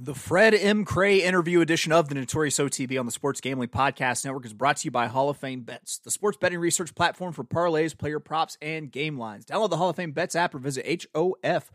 The Fred M. Kray interview edition of the Notorious OTB on the Sports Gambling Podcast Network is brought to you by Hall of Fame Bets, the sports betting research platform for parlays, player props, and game lines. Download the Hall of Fame Bets app or visit HOFBets.com.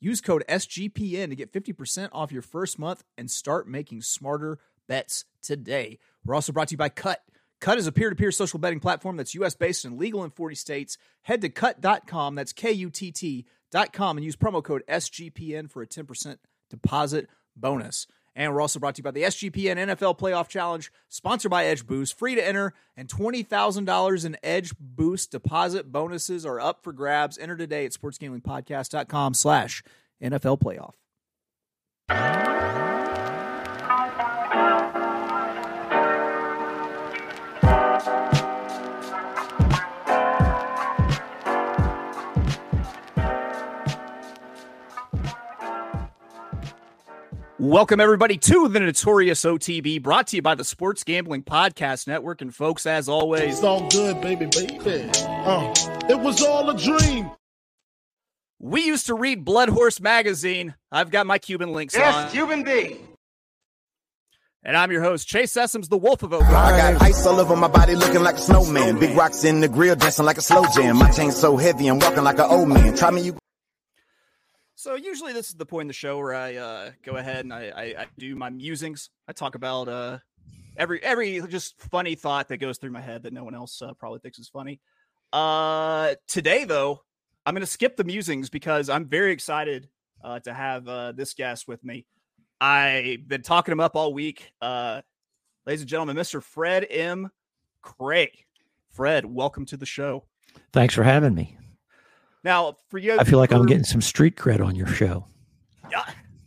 Use code SGPN to get 50% off your first month and start making smarter bets today. We're also brought to you by Kutt. Kutt is a peer to peer social betting platform that's US based and legal in 40 states. Head to kutt.com, that's K U T T com and use promo code SGPN for a 10% deposit bonus. And we're also brought to you by the SGPN NFL Playoff Challenge, sponsored by Edge Boost. Free to enter, and $20,000 in Edge Boost deposit bonuses are up for grabs. Enter today at sportsgamblingpodcast.com slash NFL Playoff. Welcome, everybody, to the Notorious OTB, brought to you by the Sports Gambling Podcast Network. And, folks, as always, it's all good, baby, baby. Uh, it was all a dream. We used to read Blood Horse magazine. I've got my Cuban links yes, on. Cuban B. And I'm your host, Chase Sessoms, the Wolf of Oakland. I got ice all over my body looking like a snowman. Big rocks in the grill dancing like a slow jam. My chain so heavy and walking like an old man. Try me, you. So usually this is the point in the show where I uh, go ahead and I, I, I, do my musings. I talk about uh, every every just funny thought that goes through my head that no one else uh, probably thinks is funny. Uh, today though, I'm going to skip the musings because I'm very excited uh, to have uh, this guest with me. I've been talking him up all week. Ladies and gentlemen, Mr. Fred M. Kray. Fred, welcome to the show. Thanks for having me. Now, for you, I feel like for, I'm getting some street cred on your show. Yeah,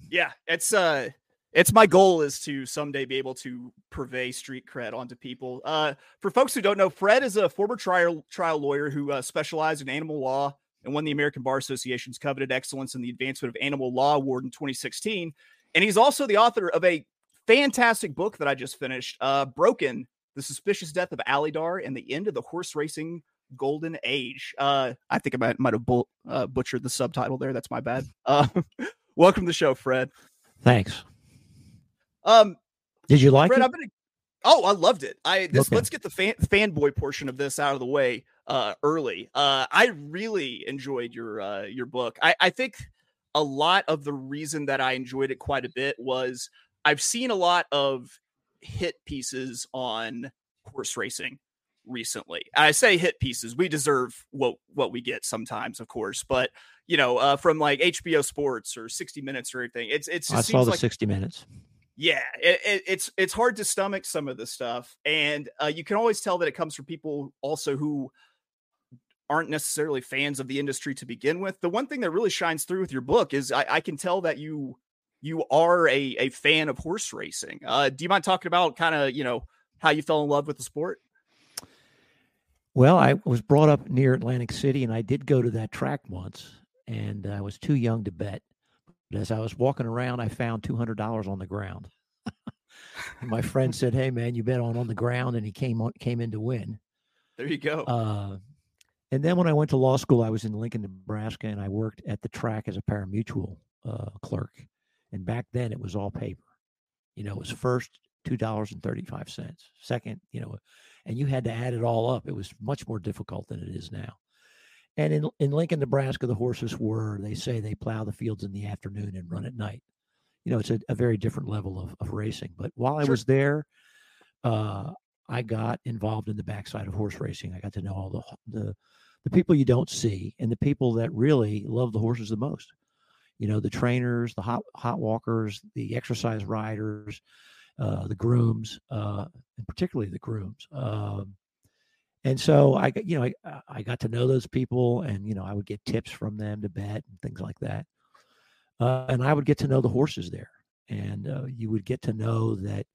yeah. It's uh, it's my goal is to someday be able to purvey street cred onto people. Uh, for folks who don't know, Fred is a former trial trial lawyer who uh, specialized in animal law and won the American Bar Association's coveted excellence in the advancement of animal law award in 2016. And he's also the author of a fantastic book that I just finished, uh, Broken: The Suspicious Death of Alydar and the End of the Horse Racing golden age. Uh, I think I might might have bu- uh, butchered the subtitle there. That's my bad. Uh, welcome to the show, Fred. Thanks. Um, did you like Fred, it? I've been, oh, I loved it. I this okay. let's get the fan fanboy portion of this out of the way uh, early. Uh, I really enjoyed your uh, your book. I, I think a lot of the reason that I enjoyed it quite a bit was I've seen a lot of hit pieces on horse racing recently. I say hit pieces. We deserve what what we get sometimes, of course, but you know, uh, from like HBO Sports or 60 Minutes or anything. It's it's. I saw the like, 60 Minutes. Yeah, it, it, it's it's hard to stomach some of the stuff, and uh, you can always tell that it comes from people also who aren't necessarily fans of the industry to begin with. The one thing that really shines through with your book is I, I can tell that you you are a a fan of horse racing. Uh, do you mind talking about kind of you know how you fell in love with the sport? Well, I was brought up near Atlantic City, and I did go to that track once, and I was too young to bet. But as I was walking around, I found two hundred dollars on the ground. my friend said, "Hey, man, you bet on on the ground," and he came on came in to win. There you go. Uh, and then when I went to law school, I was in Lincoln, Nebraska, and I worked at the track as a parimutuel uh, clerk. And back then, it was all paper. You know, it was first two dollars and thirty five cents. Second, you know, and you had to add it all up. It was much more difficult than it is now. And in, in Lincoln, Nebraska, the horses were, they say they plow the fields in the afternoon and run at night. You know, it's a, a very different level of, of racing. But while I was there, uh, I got involved in the backside of horse racing. I got to know all the, the, the people you don't see and the people that really love the horses the most. You know, the trainers, the hot, hot walkers, the exercise riders, uh, the grooms, uh, and particularly the grooms. Um, and so I, you know, I, I got to know those people, and you know, I would get tips from them to bet and things like that. Uh, and I would get to know the horses there, and uh, you would get to know that.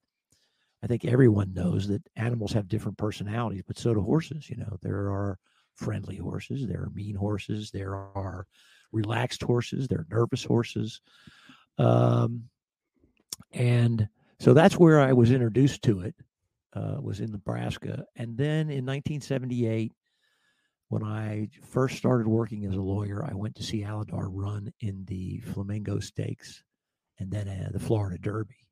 I think everyone knows that animals have different personalities, but so do horses. You know, there are friendly horses, there are mean horses, there are relaxed horses, there are nervous horses, um, and so that's where I was introduced to it. Uh, was in Nebraska, and then in 1978, when I first started working as a lawyer, I went to see Alydar run in the Flamingo Stakes and then uh, the Florida Derby.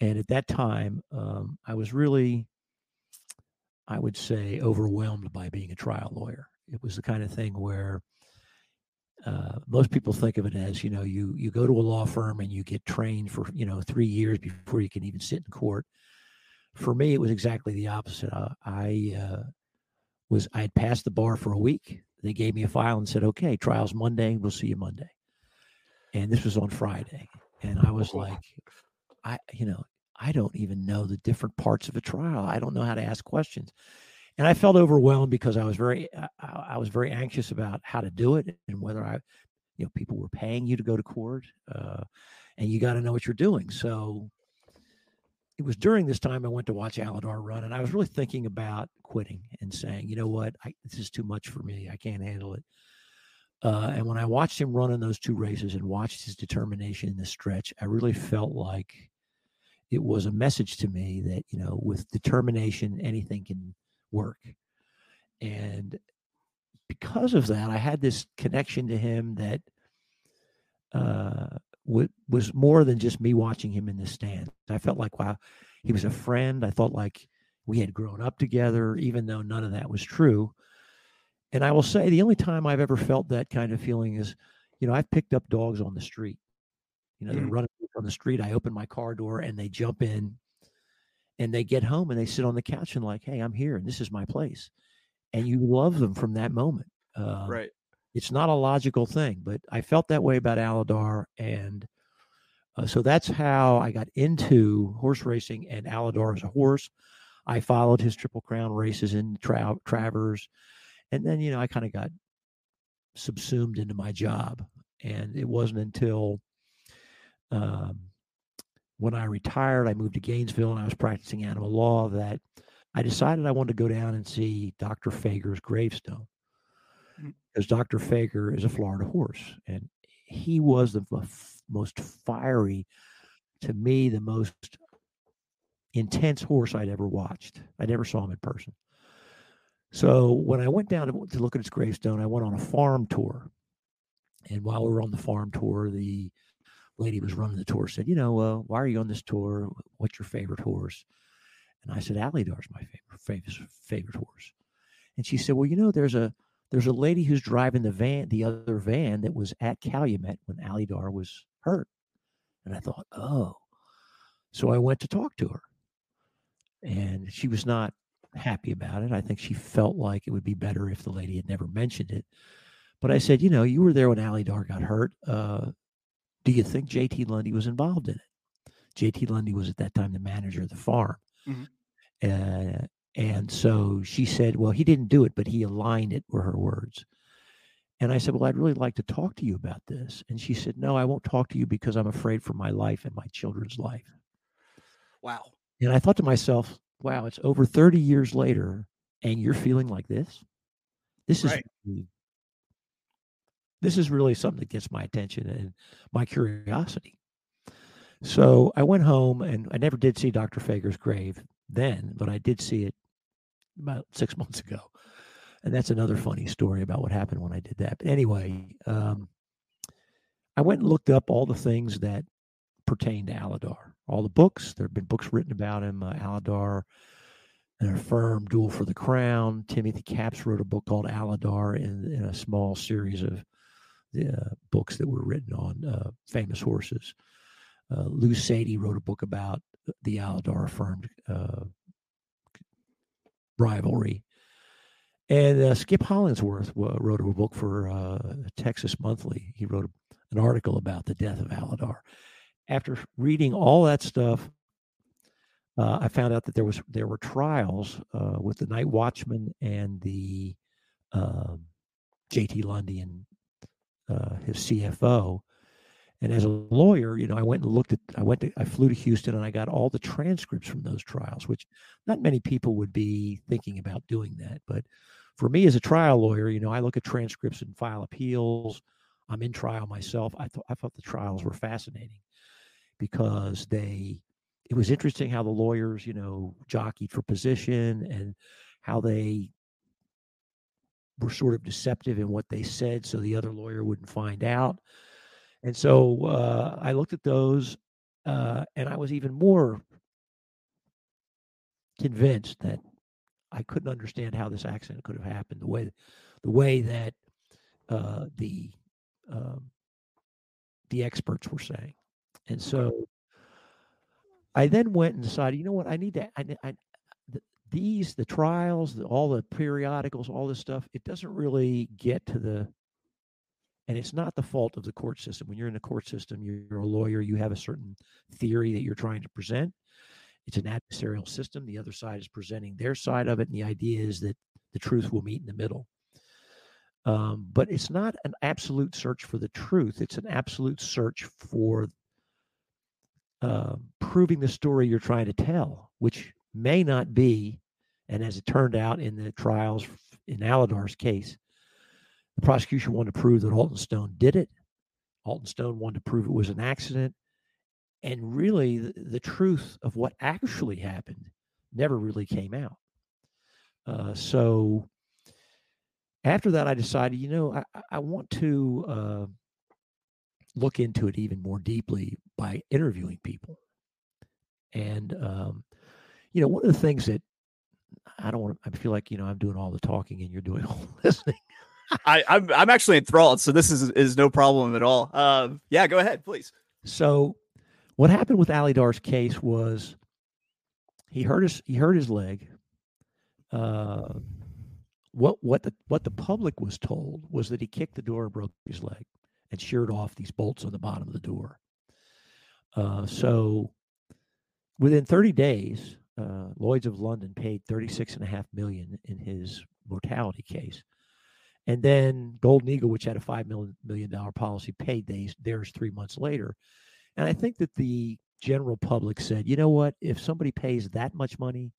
And at that time, um, I was really, I would say, overwhelmed by being a trial lawyer. It was the kind of thing where uh, most people think of it as, you know, you you go to a law firm and you get trained for you know three years before you can even sit in court. For me, it was exactly the opposite. Uh, I uh, was I had passed the bar for a week. They gave me a file and said, "Okay, trial's Monday. We'll see you Monday." And this was on Friday, and I was like, I, you know, I don't even know the different parts of a trial. I don't know how to ask questions. And I felt overwhelmed because I was very, I, I was very anxious about how to do it and whether I, you know, people were paying you to go to court, uh, and you got to know what you're doing. So it was during this time I went to watch Alydar run, and I was really thinking about quitting and saying, you know what, I, this is too much for me. I can't handle it. Uh, and when I watched him run in those two races and watched his determination in the stretch, I really felt like it was a message to me that you know with determination anything can work. And because of that i had this connection to him that uh w- was more than just me watching him in the stand i felt like wow he was a friend. I felt like we had grown up together even though none of that was true. And i will say the only time i've ever felt that kind of feeling is you know i've picked up dogs on the street. You know, they're Mm. running on the street. I open my car door and they jump in and they get home and they sit on the couch and like, hey, I'm here and this is my place. And you love them from that moment. Um, right. It's not a logical thing, but I felt that way about Alydar. And uh, so that's how I got into horse racing and Alydar as a horse. I followed his Triple Crown races in tra- Travers. And then, you know, I kind of got subsumed into my job. And it wasn't until um, when I retired, I moved to Gainesville and I was practicing animal law. That I decided I wanted to go down and see Dr. Fager's gravestone Mm. because Dr. Fager is a Florida horse and he was the most fiery, to me, the most intense horse I'd ever watched. I never saw him in person. So when I went down to, to look at his gravestone, I went on a farm tour. And while we were on the farm tour, the lady was running the tour said, "You know, uh, why are you on this tour? What's your favorite horse?" And I said, "Alydar's my favorite favorite favorite horse." And she said, "Well, you know, there's a there's a lady who's driving the van, the other van that was at Calumet when Alydar was hurt." And I thought, "Oh." So I went to talk to her. And she was not happy about it. I think she felt like it would be better if the lady had never mentioned it. But I said, you know, you were there when Alydar got hurt. Uh, do you think JT Lundy was involved in it? JT Lundy was at that time the manager of the farm. Mhm. Uh, and so she said, well, he didn't do it, but he aligned it, were her words. And I said, well, I'd really like to talk to you about this. And she said, no, I won't talk to you because I'm afraid for my life and my children's life. Wow. And I thought to myself, wow, it's over 30 years later and you're feeling like this? This is Right. really- this is really something that gets my attention and my curiosity. So I went home and I never did see Dr. Fager's grave then, but I did see it about six months ago. And that's another funny story about what happened when I did that. But anyway, um, I went and looked up all the things that pertain to Alydar, all the books. There have been books written about him. Uh, Alydar, an affirmed duel for the crown. Timothy Capps wrote a book called Alydar in, in a small series of uh, books that were written on uh, famous horses. Uh, Lou Sahadi wrote a book about the Alydar affirmed uh, rivalry. And uh, Skip Hollandsworth wrote a book for uh, Texas Monthly. He wrote an article about the death of Alydar. After reading all that stuff, uh, I found out that there was there were trials uh, with the Night Watchman and the um, J.T. Lundy and uh, his CFO. And as a lawyer, you know, I went and looked at. I went to. I flew to Houston and I got all the transcripts from those trials, which not many people would be thinking about doing that. But for me as a trial lawyer, you know, I look at transcripts and file appeals. I'm in trial myself. I thought I thought the trials were fascinating because they it was interesting how the lawyers, you know, jockeyed for position and how they were sort of deceptive in what they said so the other lawyer wouldn't find out. And so uh, I looked at those, uh, and I was even more convinced that I couldn't understand how this accident could have happened the way the way that uh, the um, the experts were saying. And so I then went and decided, you know what, I need to. I, I, these the trials, the, all the periodicals, all this stuff. It doesn't really get to the. And it's not the fault of the court system. When you're in the court system, you're a lawyer. You have a certain theory that you're trying to present. It's an adversarial system. The other side is presenting their side of it, and the idea is that the truth will meet in the middle. Um, but it's not an absolute search for the truth. It's an absolute search for uh, proving the story you're trying to tell, which may not be, and as it turned out in the trials in Alydar's case, the prosecution wanted to prove that Alton Stone did it. Alton Stone wanted to prove it was an accident. And really, the, the truth of what actually happened never really came out. Uh, so after that, I decided, you know, I, I want to uh, look into it even more deeply by interviewing people. And, um, you know, one of the things that I don't want to, I feel like, you know, I'm doing all the talking and you're doing all the listening. I, I'm, I'm actually enthralled. So this is, is no problem at all. Um, yeah, go ahead, please. So what happened with Alydar's case was he hurt his, he hurt his leg. Uh, what what the what the public was told was that he kicked the door and broke his leg and sheared off these bolts on the bottom of the door. Uh, so within 30 days, uh, Lloyd's of London paid 36 and a half million in his mortality case. And then Golden Eagle, which had a five million dollar policy, paid theirs three months later. And I think that the general public said, you know what, if somebody pays that much money,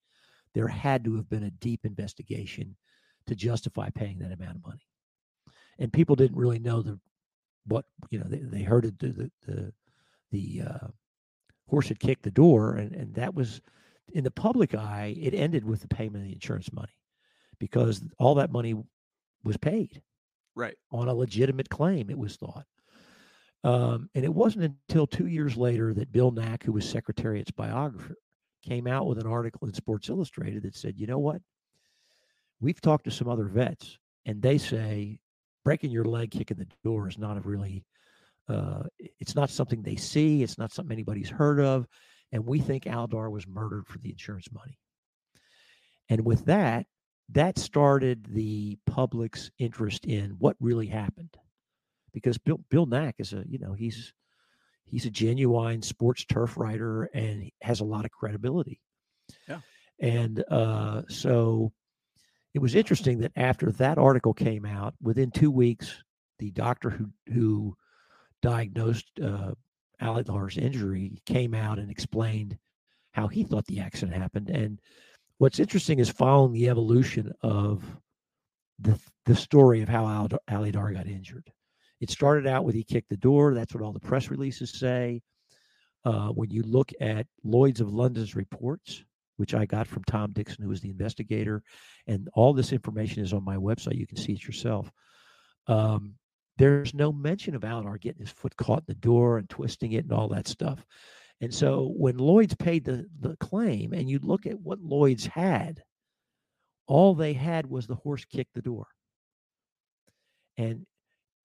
there had to have been a deep investigation to justify paying that amount of money. And people didn't really know the what you know they, they heard it, the the the, the uh, horse had kicked the door, and and that was in the public eye. It ended with the payment of the insurance money because all that money was paid right on a legitimate claim. It was thought. Um, and it wasn't until two years later that Bill Nack, who was Secretariat's biographer, came out with an article in Sports Illustrated that said, you know what? we've talked to some other vets and they say breaking your leg kicking the door is not a really uh, it's not something they see it's not something anybody's heard of and we think Alydar was murdered for the insurance money. And with that that started the public's interest in what really happened. Because bill bill nack is a you know he's he's a genuine sports turf writer and has a lot of credibility. Yeah. And uh, so it was interesting that after that article came out, within two weeks, the doctor who who diagnosed uh, Alydar's injury came out and explained how he thought the accident happened. And what's interesting is following the evolution of the the story of how Alydar got injured. It started out with he kicked the door. That's what all the press releases say. Uh, when you look at Lloyd's of London's reports, which I got from Tom Dixon, who was the investigator. And all this information is on my website. You can see it yourself. Um, there's no mention of Alydar getting his foot caught in the door and twisting it and all that stuff. And so when Lloyd's paid the, the claim, and you look at what Lloyd's had, all they had was the horse kick the door. And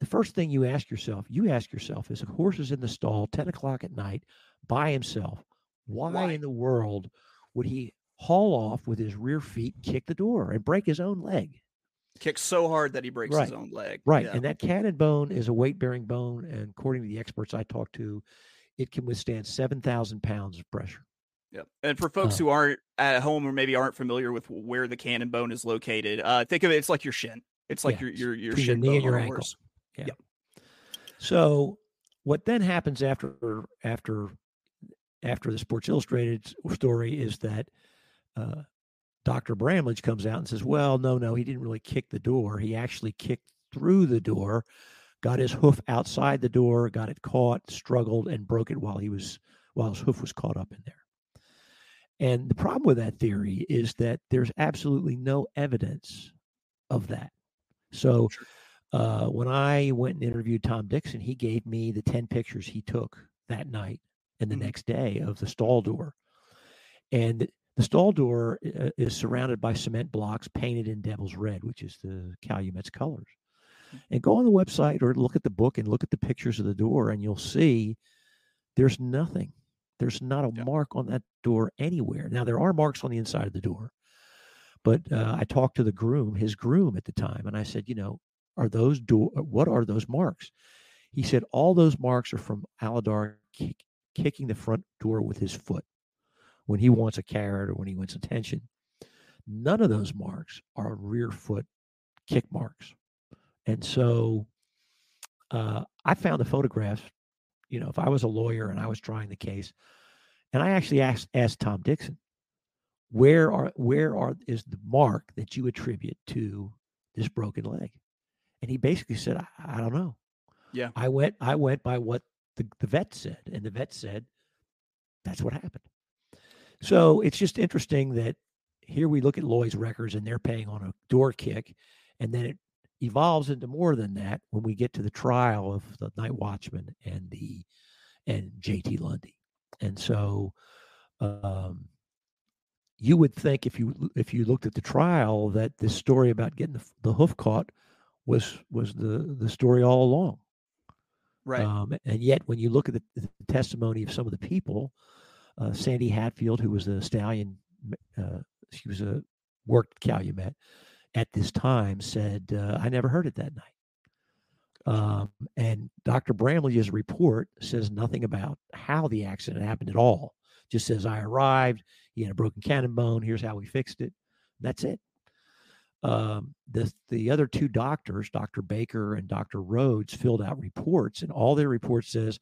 the first thing you ask yourself, you ask yourself, is a horse is in the stall 10 o'clock at night by himself. Why, Why? in the world would he haul off with his rear feet, kick the door, and break his own leg? Kick so hard that he breaks right. his own leg. Right. Yeah. And that cannon bone is a weight bearing bone. And according to the experts I talked to, it can withstand 7,000 pounds of pressure. Yep. And for folks uh, who aren't at home or maybe aren't familiar with where the cannon bone is located, uh, think of it, it's like your shin. It's like yeah, your, your, your shin your knee and your ankle. Horse. Yeah. Yep. So what then happens after after after the Sports Illustrated story is that uh, Dr. Bramlage comes out and says, well, no, no, he didn't really kick the door. He actually kicked through the door, got his hoof outside the door, got it caught, struggled, and broke it while he was while his hoof was caught up in there. And the problem with that theory is that there's absolutely no evidence of that. So uh, when I went and interviewed Tom Dixon, he gave me the 10 pictures he took that night and the Mhm. next day of the stall door. And the stall door uh, is surrounded by cement blocks painted in devil's red, which is the Calumet's colors. And go on the website or look at the book and look at the pictures of the door, and you'll see there's nothing. There's not a Yeah. mark on that door anywhere. Now, there are marks on the inside of the door. But uh, I talked to the groom, his groom at the time, and I said, you know, are those door? What are those marks? He said all those marks are from Alydar kick, kicking the front door with his foot when he wants a carrot or when he wants attention. None of those marks are rear foot kick marks, and so uh, I found the photographs. You know, if I was a lawyer and I was trying the case, and I actually asked asked Tom Dixon, where are where are is the mark that you attribute to this broken leg and he basically said i, I don't know Yeah. i went i went by what the, the vet said and the vet said that's what happened so it's just interesting that here we look at lloyd's records and they're paying on a door kick and then it evolves into more than that when we get to the trial of the night watchman and the and jt lundy. And so um you would think if you if you looked at the trial that this story about getting the, the hoof caught was was the the story all along. Right. um, and yet when you look at the, the testimony of some of the people uh, sandy hatfield who was a stallion uh, she was a worked calumet at this time said uh, i never heard it that night um, and dr Bramlage's report says nothing about how the accident happened at all just says i arrived he had a broken cannon bone. Here's how we fixed it. That's it. Um, the the other two doctors, Dr. Baker and Dr. Rhodes, filled out reports, and all their report says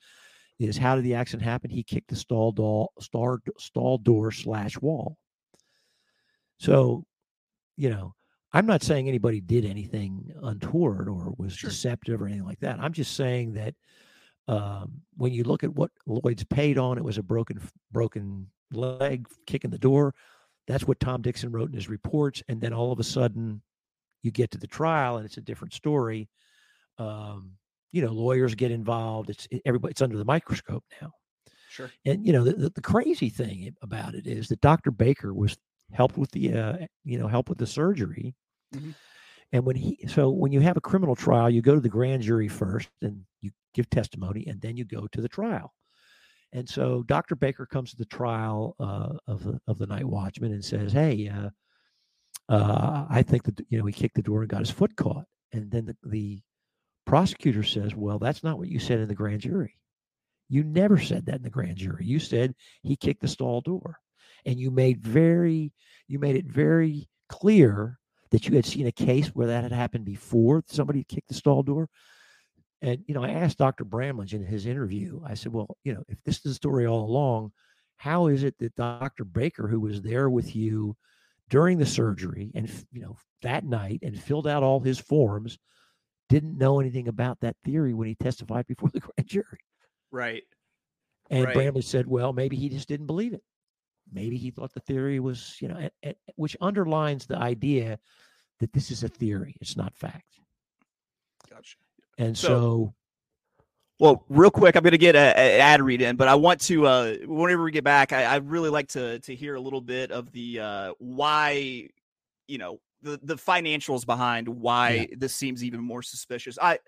is how did the accident happen? He kicked the stall door, star, stall door slash wall. So, you know, I'm not saying anybody did anything untoward or was Sure. deceptive or anything like that. I'm just saying that um, when you look at what Lloyd's paid on, it was a broken broken leg kicking the door. That's what Tom Dixon wrote in his reports. And then all of a sudden, you get to the trial and it's a different story. Um, you know, lawyers get involved. It's it, everybody. It's under the microscope now. Sure. And you know, the, the, crazy thing about it is that Dr. Baker was helped with the uh, you know help with the surgery. Mhm. And when he so when you have a criminal trial, you go to the grand jury first, and you give testimony, and then you go to the trial. And so Dr. Baker comes to the trial uh, of the of the night watchman and says, "Hey, uh, uh, I think that you know he kicked the door and got his foot caught." And then the, the prosecutor says, "Well, that's not what you said in the grand jury. You never said that in the grand jury. You said he kicked the stall door, and you made very you made it very clear that you had seen a case where that had happened before. Somebody kicked the stall door." And you know, I asked Dr. Bramlage in his interview. I said, "Well, you know, if this is the story all along, how is it that Dr. Baker, who was there with you during the surgery and you know that night and filled out all his forms, didn't know anything about that theory when he testified before the grand jury?" Right. And Right. Bramlage said, "Well, maybe he just didn't believe it. Maybe he thought the theory was, you know, a- a- which underlines the idea that this is a theory; it's not fact." Gotcha. And So- so Well, real quick, I'm going to get an ad read in, but I want to, uh, whenever we get back, I, I'd really like to to hear a little bit of the uh, why, you know, the the financials behind why this seems even more suspicious. I,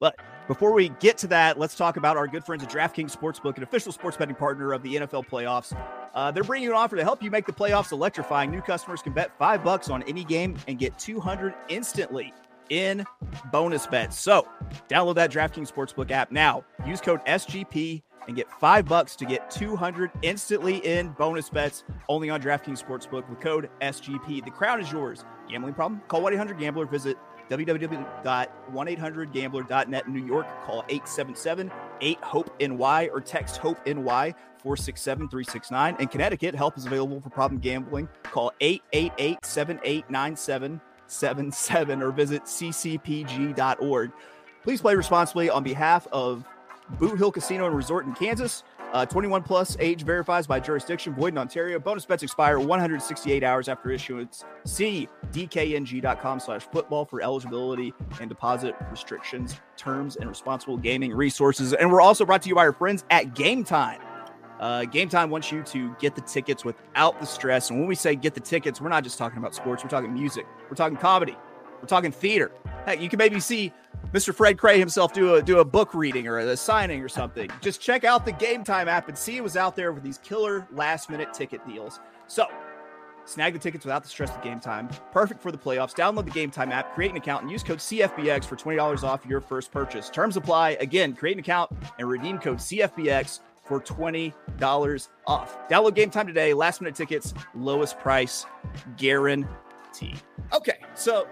but before we get to that, let's talk about our good friends at DraftKings Sportsbook, an official sports betting partner of the NFL playoffs. Uh, they're bringing you an offer to help you make the playoffs electrifying. New customers can bet five bucks on any game and get 200 instantly in bonus bets. So download that DraftKings Sportsbook app now. Use code SGP and get five bucks to get 200 instantly in bonus bets only on DraftKings Sportsbook with code SGP. The crown is yours. Gambling problem? Call 1 800 Gambler. Visit www.1800gambler.net in New York. Call 877 8 HOPE NY or text HOPE NY 467 369. In Connecticut, help is available for problem gambling. Call 888 7897 77 or visit ccpg.org. Please play responsibly on behalf of Boot Hill Casino and Resort in Kansas. Uh, 21 plus age verifies by jurisdiction, void in Ontario. Bonus bets expire 168 hours after issuance. See dkng.com slash football for eligibility and deposit restrictions, terms, and responsible gaming resources. And we're also brought to you by our friends at Game Time. Uh, Game Time wants you to get the tickets without the stress. And when we say get the tickets, we're not just talking about sports. We're talking music. We're talking comedy. We're talking theater. Heck, you can maybe see Mr. Fred Kray himself do a do a book reading or a signing or something. Just check out the Game Time app and see who's out there with these killer last minute ticket deals. So snag the tickets without the stress of game time. Perfect for the playoffs. Download the Game Time app, create an account, and use code CFBX for twenty dollars off your first purchase. Terms apply. Again, create an account and redeem code CFBX for $20 off. Download game time today. Last minute tickets, lowest price guarantee. Okay, so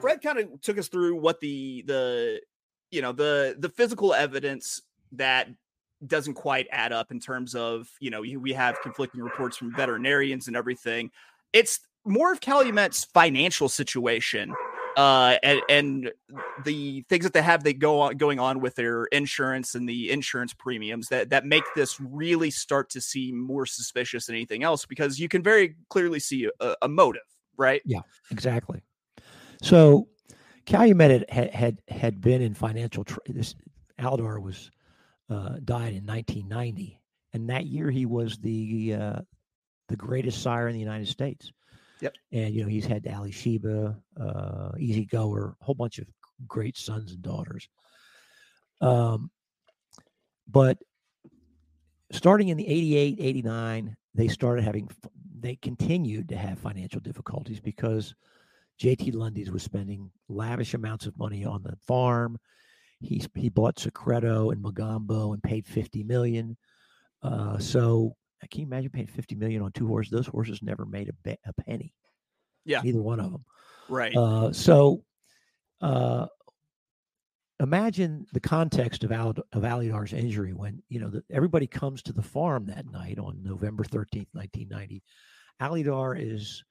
Fred kind of took us through what the the you know the the physical evidence that doesn't quite add up in terms of you know we have conflicting reports from veterinarians and everything. It's more of Calumet's financial situation uh, and, and, the things that they have they go on going on with their insurance and the insurance premiums that that make this really start to seem more suspicious than anything else because you can very clearly see a, a motive, right? Yeah, exactly. So Calumet had had had been in financial. Tr- this Alydar was uh, died in 1990, and that year he was the uh, the greatest sire in the United States. Yep. And you know he's had Alysheba, uh, Easy Goer, a whole bunch of great sons and daughters. Um, but starting in the 88, 89, they started having, they continued to have financial difficulties because JT Lundy's was spending lavish amounts of money on the farm. He, he bought Secreto and Mogambo and paid 50 million. Uh, so I can you imagine paying 50 million on two horses? Those horses never made a, be- a penny. Yeah. Neither one of them. Right. Uh, so uh, imagine the context of, Al- of Alydar's injury when, you know, the, everybody comes to the farm that night on November 13th, 1990. Alydar is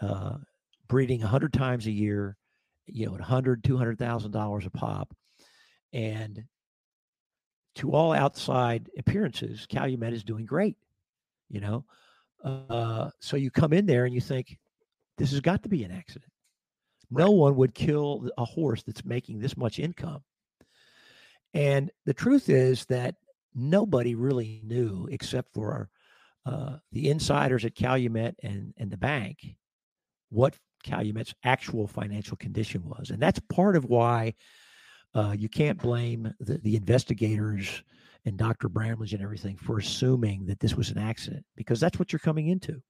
uh, breeding 100 times a year, you know, at 100, $200,000 a pop. And to all outside appearances, Calumet is doing great you know uh, so you come in there and you think this has got to be an accident right. no one would kill a horse that's making this much income and the truth is that nobody really knew except for uh, the insiders at calumet and, and the bank what calumet's actual financial condition was and that's part of why uh, you can't blame the, the investigators and Dr. Bramlage and everything for assuming that this was an accident because that's what you're coming into.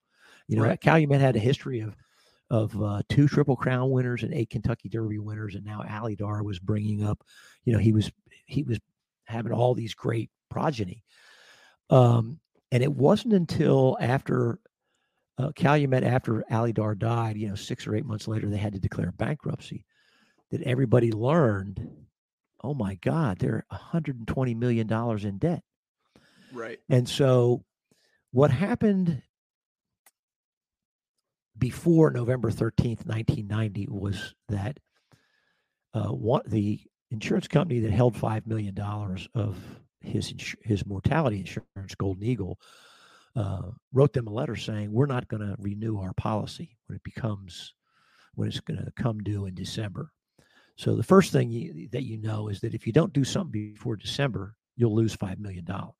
You know, right. Calumet had a history of of uh, two Triple Crown winners and eight Kentucky Derby winners, and now Alydar was bringing up. You know, he was he was having all these great progeny. Um, and it wasn't until after uh, Calumet, after Alydar died, you know, six or eight months later, they had to declare bankruptcy, that everybody learned oh my God, they're $120 million in debt. Right. And so what happened before November 13th, 1990 was that uh, one, the insurance company that held $5 million of his, his mortality insurance, Golden Eagle, uh, wrote them a letter saying, we're not going to renew our policy when it becomes, when it's going to come due in December. So the first thing you, that you know is that if you don't do something before December, you'll lose five million dollars.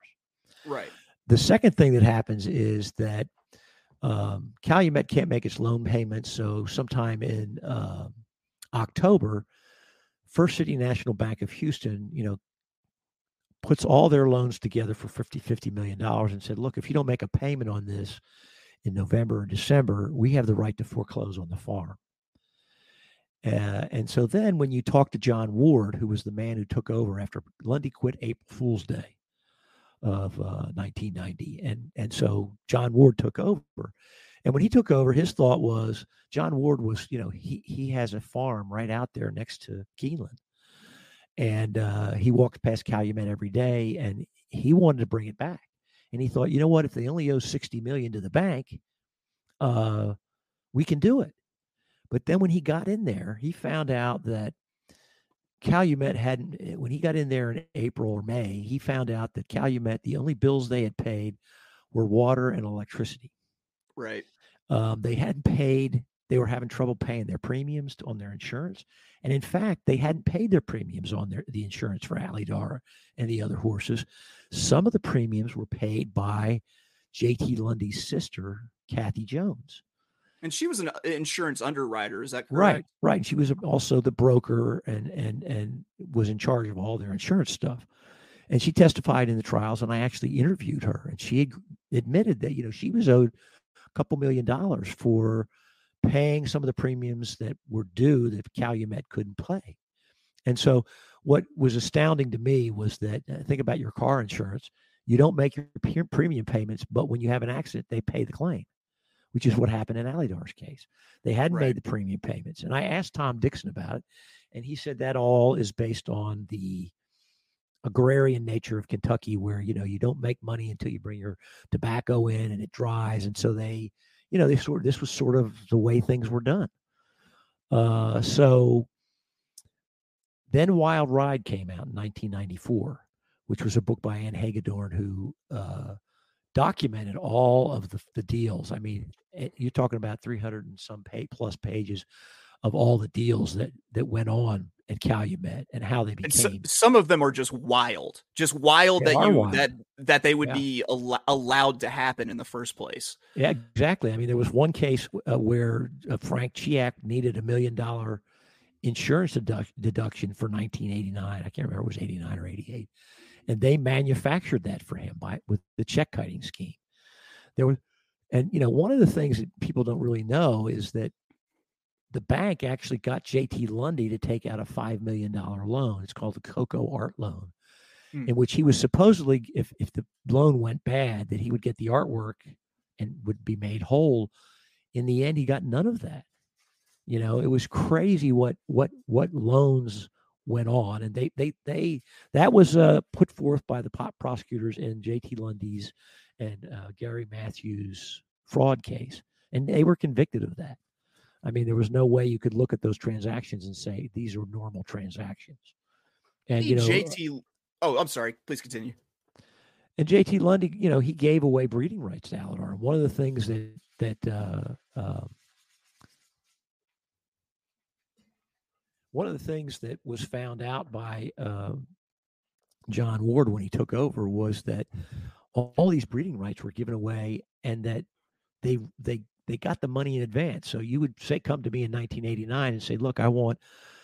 Right. The second thing that happens is that um, Calumet can't make its loan payments, so sometime in uh, October, First City National Bank of Houston, you know, puts all their loans together for 50 50 million dollars and said, look, if you don't make a payment on this in November or December, we have the right to foreclose on the farm. Uh, and so then when you talk to John Ward, who was the man who took over after Lundy quit April Fool's Day of uh, 1990, and and so John Ward took over. And when he took over, his thought was John Ward was, you know, he he has a farm right out there next to Keeneland, and uh, he walked past Calumet every day, and he wanted to bring it back. And he thought, you know what, if they only owe 60 million to the bank, uh, we can do it. But then when he got in there, he found out that Calumet hadn't eh, when he got in there in April or May, he found out that Calumet the only bills they had paid were water and electricity. Right. Um, they hadn't paid. They were having trouble paying their premiums on their insurance, and in fact, they hadn't paid their premiums on their the insurance for Alydar and the other horses. Some of the premiums were paid by J.T. Lundy's sister, Kathy Jones. And she was an uh, insurance underwriter. Is that correct? right. Right. She was also the broker and and and was in charge of all their insurance stuff. And she testified in the trials, and I actually interviewed her, and she admitted that you know she was owed a couple million dollars for paying some of the premiums that were due that Calumet couldn't pay. And so, what was astounding to me was that uh, think about your car insurance. You don't make your premium payments, but when you have an accident, they pay the claim, which is what happened in Alydar's case. They hadn't Right. made the premium payments. And I asked Tom Dixon about it, and he said that all is based on the agrarian nature of Kentucky, where you know you don't make money until you bring your tobacco in and it dries, and so they, you know, they sort this was sort of the way things were done. Uh, so then Wild Ride came out in 1994, which was a book by Ann Hagedorn who uh, documented all of the, the deals. I mean, eh, you're talking about 300 and some pay, plus pages of all the deals that that went on at Calumet and how they And so, became. some of them are just wild, just wild They that you wild. that that they would Yeah. be al- allowed to happen in the first place. Yeah, exactly. I mean, there was one case uh, where uh, Frank Chiak needed a million dollar insurance deduct- deduction for 1989. I can't remember if it was 89 or 88, and they manufactured that for him by with the check kiting scheme. There was, and you know, one of the things that people don't really know is that the bank actually got J.T. Lundy to take out a five million dollar loan. It's called the Coco Art Loan, Hmm. in which he was supposedly, if if the loan went bad, that he would get the artwork and would be made whole. In the end, he got none of that. You know, it was crazy what what what loans went on, and they they they that was uh, put forth by the pot prosecutors in J.T. Lundy's and uh, Gary Matthews fraud case, and they were convicted of that. I mean, there was no way you could look at those transactions and say these are normal transactions. And you know, JT. Oh, I'm sorry. Please continue. and JT Lundy, you know, he gave away breeding rights to Alydar. One of the things that that uh, uh, one of the things that was found out by uh, John Ward when he took over was that all, all these breeding rights were given away, and that they they they got the money in advance. So you would say, come to me in 1989 and say, look, I want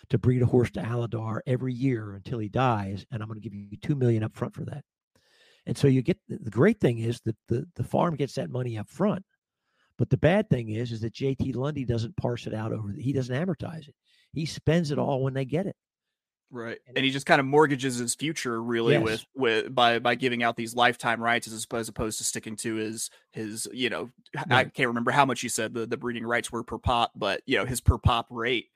to breed a horse to Alydar every year until he dies, and I'm going to give you two million up front for that. And so you get the great thing is that the, the farm gets that money up front. But the bad thing is is that JT Lundy doesn't parse it out over the, he doesn't amortize it. He spends it all when they get it. Right. And And he just kind of mortgages his future really Yes. with with by by giving out these lifetime rights as opposed, opposed to sticking to his his you know I can't remember how much he said the, the breeding rights were per pop, but you know his per pop rate.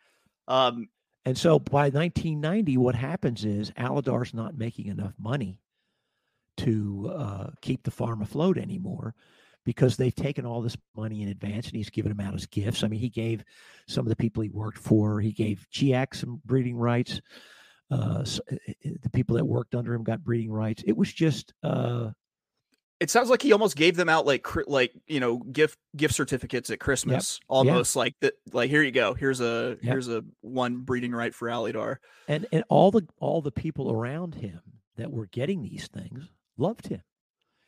Um And so by 1990, what happens is Alydar's not making enough money to uh, keep the farm afloat anymore because they've taken all this money in advance and he's given them out as gifts. I mean, he gave some of the people he worked for, he gave GX some breeding rights. Uh, the people that worked under him got breeding rights. It was just, uh, it sounds like he almost gave them out like like you know gift gift certificates at Christmas, almost like that. Like here you go, here's a Yep. here's a one breeding right for Alydar. and and all the all the people around him that were getting these things loved him.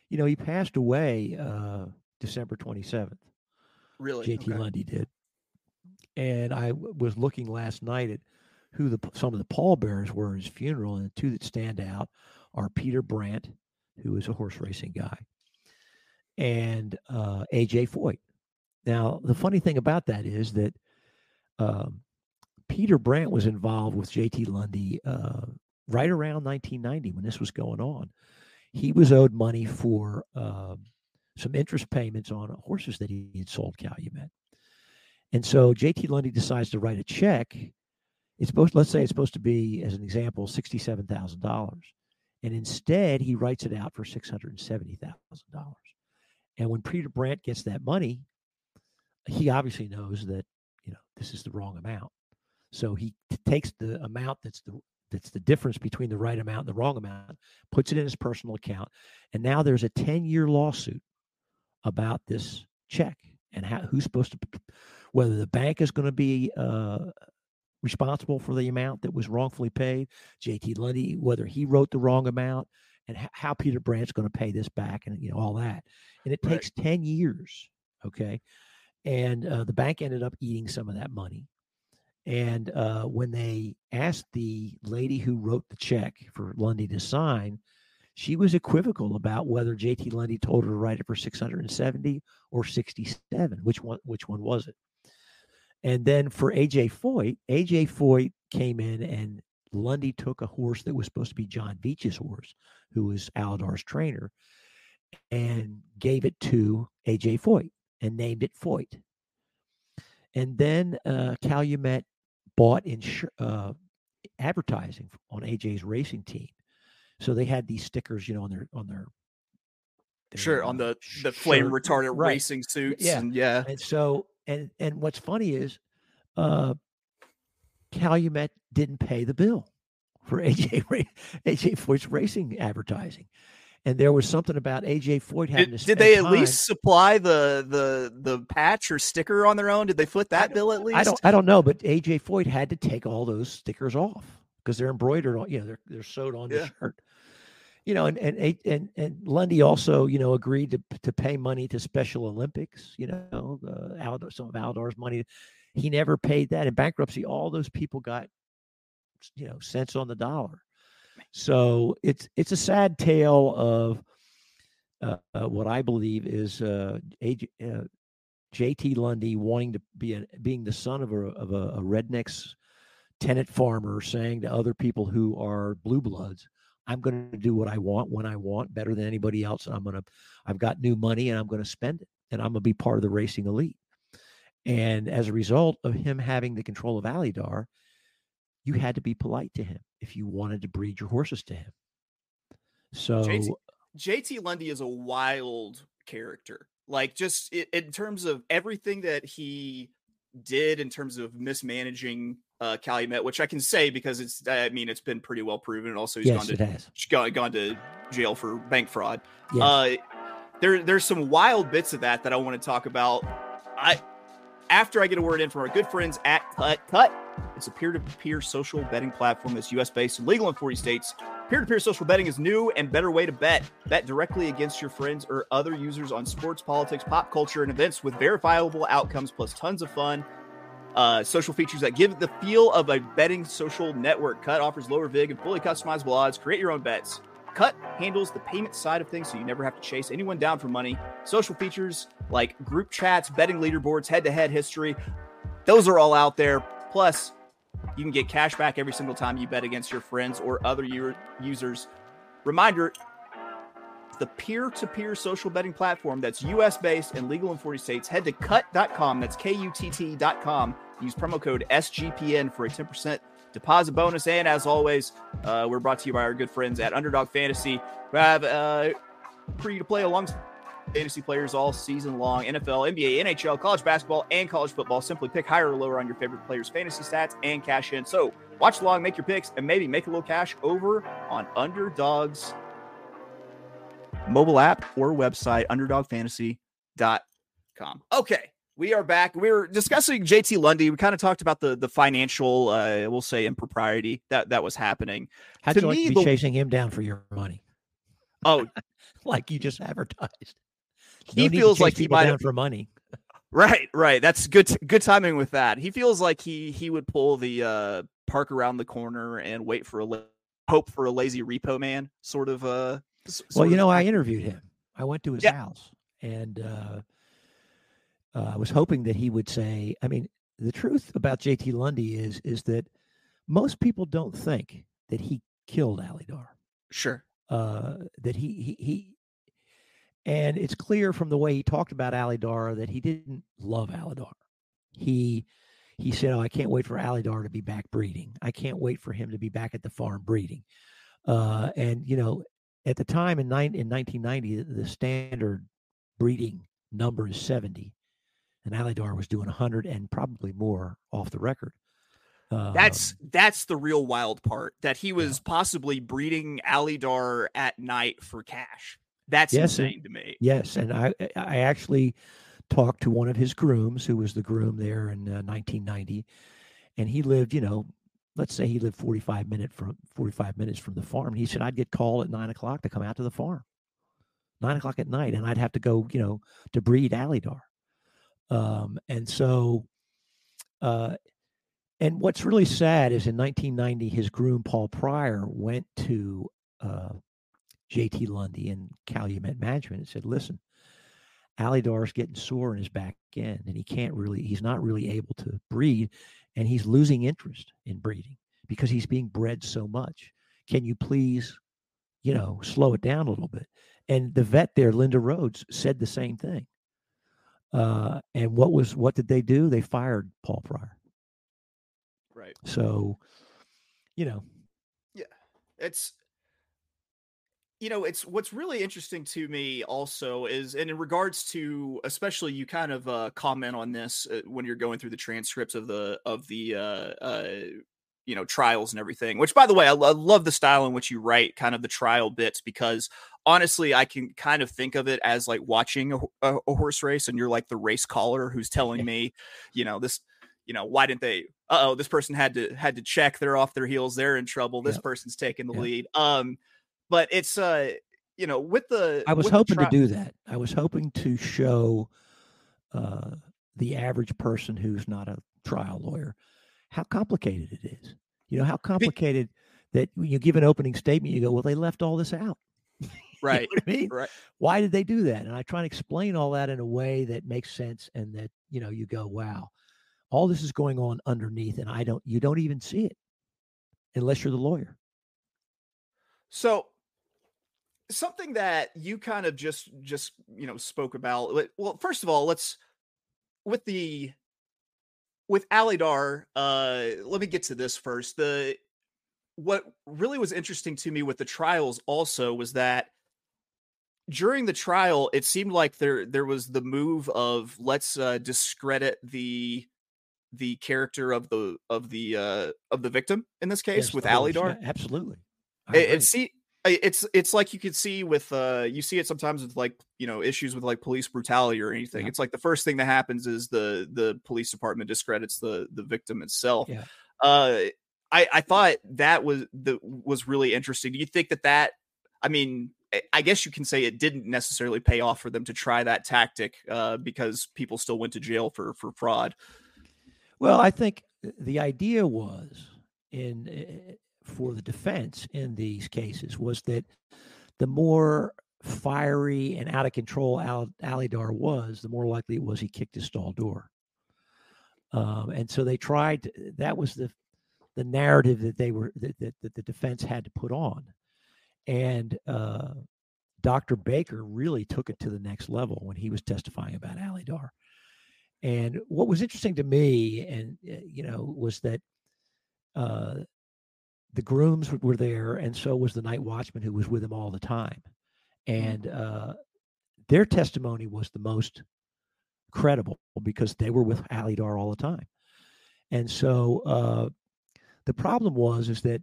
You know, he passed away uh, December 27th. Really, JT Okay. Lundy did. And I w- was looking last night at who the some of the pallbearers were at his funeral, and the two that stand out are Peter Brant, who is a horse racing guy, and uh, AJ Foyt. Now, the funny thing about that is that um, Peter Brant was involved with JT Lundy uh, right around 1990 when this was going on. He was owed money for um, some interest payments on horses that he had sold Calumet. And so JT Lundy decides to write a check. It's supposed, let's say it's supposed to be, as an example, sixty-seven thousand dollars, and instead he writes it out for six hundred and seventy thousand dollars. And when Peter Brant gets that money, he obviously knows that you know this is the wrong amount, so he t- takes the amount that's the that's the difference between the right amount and the wrong amount, puts it in his personal account. And now there's a 10 year lawsuit about this check and how, who's supposed to, whether the bank is going to be uh, responsible for the amount that was wrongfully paid, JT Lundy, whether he wrote the wrong amount, and h- how Peter Brant's going to pay this back, and you know all that. And it Right. takes 10 years. Okay. And uh, the bank ended up eating some of that money. And uh, when they asked the lady who wrote the check for Lundy to sign, she was equivocal about whether JT Lundy told her to write it for 670 or 67. Which one? Which one was it? And then for AJ Foyt, AJ Foyt came in and Lundy took a horse that was supposed to be John Veitch's horse, who was Alydar's trainer, and gave it to AJ Foyt and named it Foyt. And then uh, Calumet bought insur- uh, advertising on AJ's racing team, so they had these stickers, you know, on their on their, their, Sure, on uh, the the flame retardant Right. racing suits. yeah. and yeah. And so, and and what's funny is, uh, Calumet didn't pay the bill for AJ AJ Foyt's racing advertising, and there was something about AJ Foyt having Did, to. did they at time- least supply the the the patch or sticker on their own? Did they foot that bill at least? I don't. I don't know, but AJ Foyt had to take all those stickers off because they're embroidered on. You know, they're they're sewed on Yeah. the shirt. You know, and and and and Lundy also, you know, agreed to to pay money to Special Olympics. You know, uh, Alydar, some of Alydar's money. He never paid that in bankruptcy. All those people got, you know, cents on the dollar. So it's it's a sad tale of uh, uh, what I believe is uh, AJ, uh, JT Lundy wanting to be a, being the son of a of a, a redneck's tenant farmer, saying to other people who are blue bloods, "I'm going to do what I want when I want, better than anybody else, and I'm going to I've got new money and I'm going to spend it, and I'm going to be part of the racing elite." And as a result of him having the control of Alydar, you had to be polite to him if you wanted to breed your horses to him. So JT JT Lundy is a wild character. Like just in terms of everything that he did in terms of mismanaging uh Calumet, which I can say because it's I mean it's been pretty well proven and also he's yes, gone to gone, gone to jail for bank fraud. Yes. Uh there there's some wild bits of that that I want to talk about. I after I get a word in from our good friends at Kutt Kutt. It's a peer-to-peer social betting platform that's US based and legal in 40 states. Peer-to-peer social betting is new and better way to bet. Bet directly against your friends or other users on sports, politics, pop culture, and events with verifiable outcomes plus tons of fun. Uh, social features that give the feel of a betting social network. Kutt offers lower VIG and fully customizable odds. Create your own bets. Kutt handles the payment side of things so you never have to chase anyone down for money. Social features like group chats, betting leaderboards, head to head history, those are all out there. Plus, you can get cash back every single time you bet against your friends or other u- users. Reminder the peer to peer social betting platform that's US based and legal in 40 states. Head to kutt.com, that's K U T T.com. Use promo code SGPN for a 10% deposit bonus. And as always, uh, we're brought to you by our good friends at Underdog Fantasy, who have uh, free to play alongside fantasy players all season long NFL, NBA, NHL, college basketball, and college football. Simply pick higher or lower on your favorite players' fantasy stats and cash in. So watch along, make your picks, and maybe make a little cash over on Underdog's mobile app or website, underdogfantasy.com. Okay. We are back. We were discussing JT Lundy. We kind of talked about the the financial, uh, we'll say, impropriety that that was happening. How'd to you like to be the- chasing him down for your money, Oh, like you just advertised? He feels like he might have- for money. Right, right. That's good. Good timing with that. He feels like he he would pull the uh park around the corner and wait for a la- hope for a lazy repo man sort of. Uh, Well, you know, I interviewed him. I went to his Yeah. house, and uh, uh, I was hoping that he would say. I mean, the truth about JT Lundy is is that most people don't think that he killed Alydar. sure. uh, that he, he he and it's clear from the way he talked about Alydar that he didn't love Alydar. He he said, "Oh, I can't wait for Alydar to be back breeding. I can't wait for him to be back at the farm breeding." Uh, and you know, at the time in nine in 1990, the standard breeding number is 70, and Alydar was doing 100 and probably more off the record. that's Um, that's the real wild part that he was Yeah. possibly breeding Alydar at night for cash. That's Yes, and- insane to me. Yes, and I I actually talked to one of his grooms, who was the groom there in uh, 1990, and he lived, you know, let's say he lived 45 minute from 45 minutes from the farm. And He said I'd get called at nine o'clock to come out to the farm, nine o'clock at night, and I'd have to go, you know, to breed Alydar. Um, and so, uh, and what's really sad is in 1990, his groom Paul Pryor went to uh, JT Lundy and Calumet Management and said, listen, Alydar's getting sore in his back end and he can't really, he's not really able to breed and he's losing interest in breeding because he's being bred so much. Can you please, you know, slow it down a little bit? And the vet there, Linda Rhodes, said the same thing. Uh, and what was, what did they do? They fired Paul Pryor. Right. So, you know, Yeah, it's you know it's what's really interesting to me also is and in regards to especially you kind of uh comment on this uh, when you're going through the transcripts of the of the uh uh you know trials and everything which by the way I, lo- love the style in which you write kind of the trial bits because honestly i can kind of think of it as like watching a, a, a horse race and you're like the race caller who's telling me you know this you know why didn't they oh this person had to had to check they're off their heels they're in trouble this Yep. person's taking the Yep. lead um but it's uh you know with the I was hoping tri- to do that. I was hoping to show uh, the average person who's not a trial lawyer how complicated it is. You know how complicated that when you give an opening statement, you go, "Well, they left all this out." You know right I mean? right Why did they do that? And I try and explain all that in a way that makes sense, and that you know you go, "Wow, all this is going on underneath," and I don't. You don't even see it unless you're the lawyer. So something that you kind of just just you know spoke about well first of all let's with the with Alydar uh let me get to this first the what really was interesting to me with the trials also was that during the trial it seemed like there there was the move of let's uh discredit the the character of the of the uh of the victim in this case Yes, with. Alydar Yeah, absolutely. It, it see it's it's like you could see with uh you see it sometimes with like you know issues with like police brutality or anything Yeah. it's like the first thing that happens is the the police department discredits the the victim itself Yeah. uh i i thought that was the was really interesting do you think that that i mean I- i guess you can say it didn't necessarily pay off for them to try that tactic uh because people still went to jail for for fraud Well, I think the idea was in uh, for the defense in these cases was that the more fiery and out of control Al- Alydar was, the more likely it was he kicked his stall door. Um, and so they tried. to- That was the the narrative that they were that, that, that the defense had to put on, and uh, Dr. Baker really took it to the next level when he was testifying about Alydar. And what was interesting to me, and uh, you know, was that uh, the grooms were there, and so was the night watchman who was with him all the time, and uh, their testimony was the most credible because they were with Alydar all the time, and so uh, the problem was is that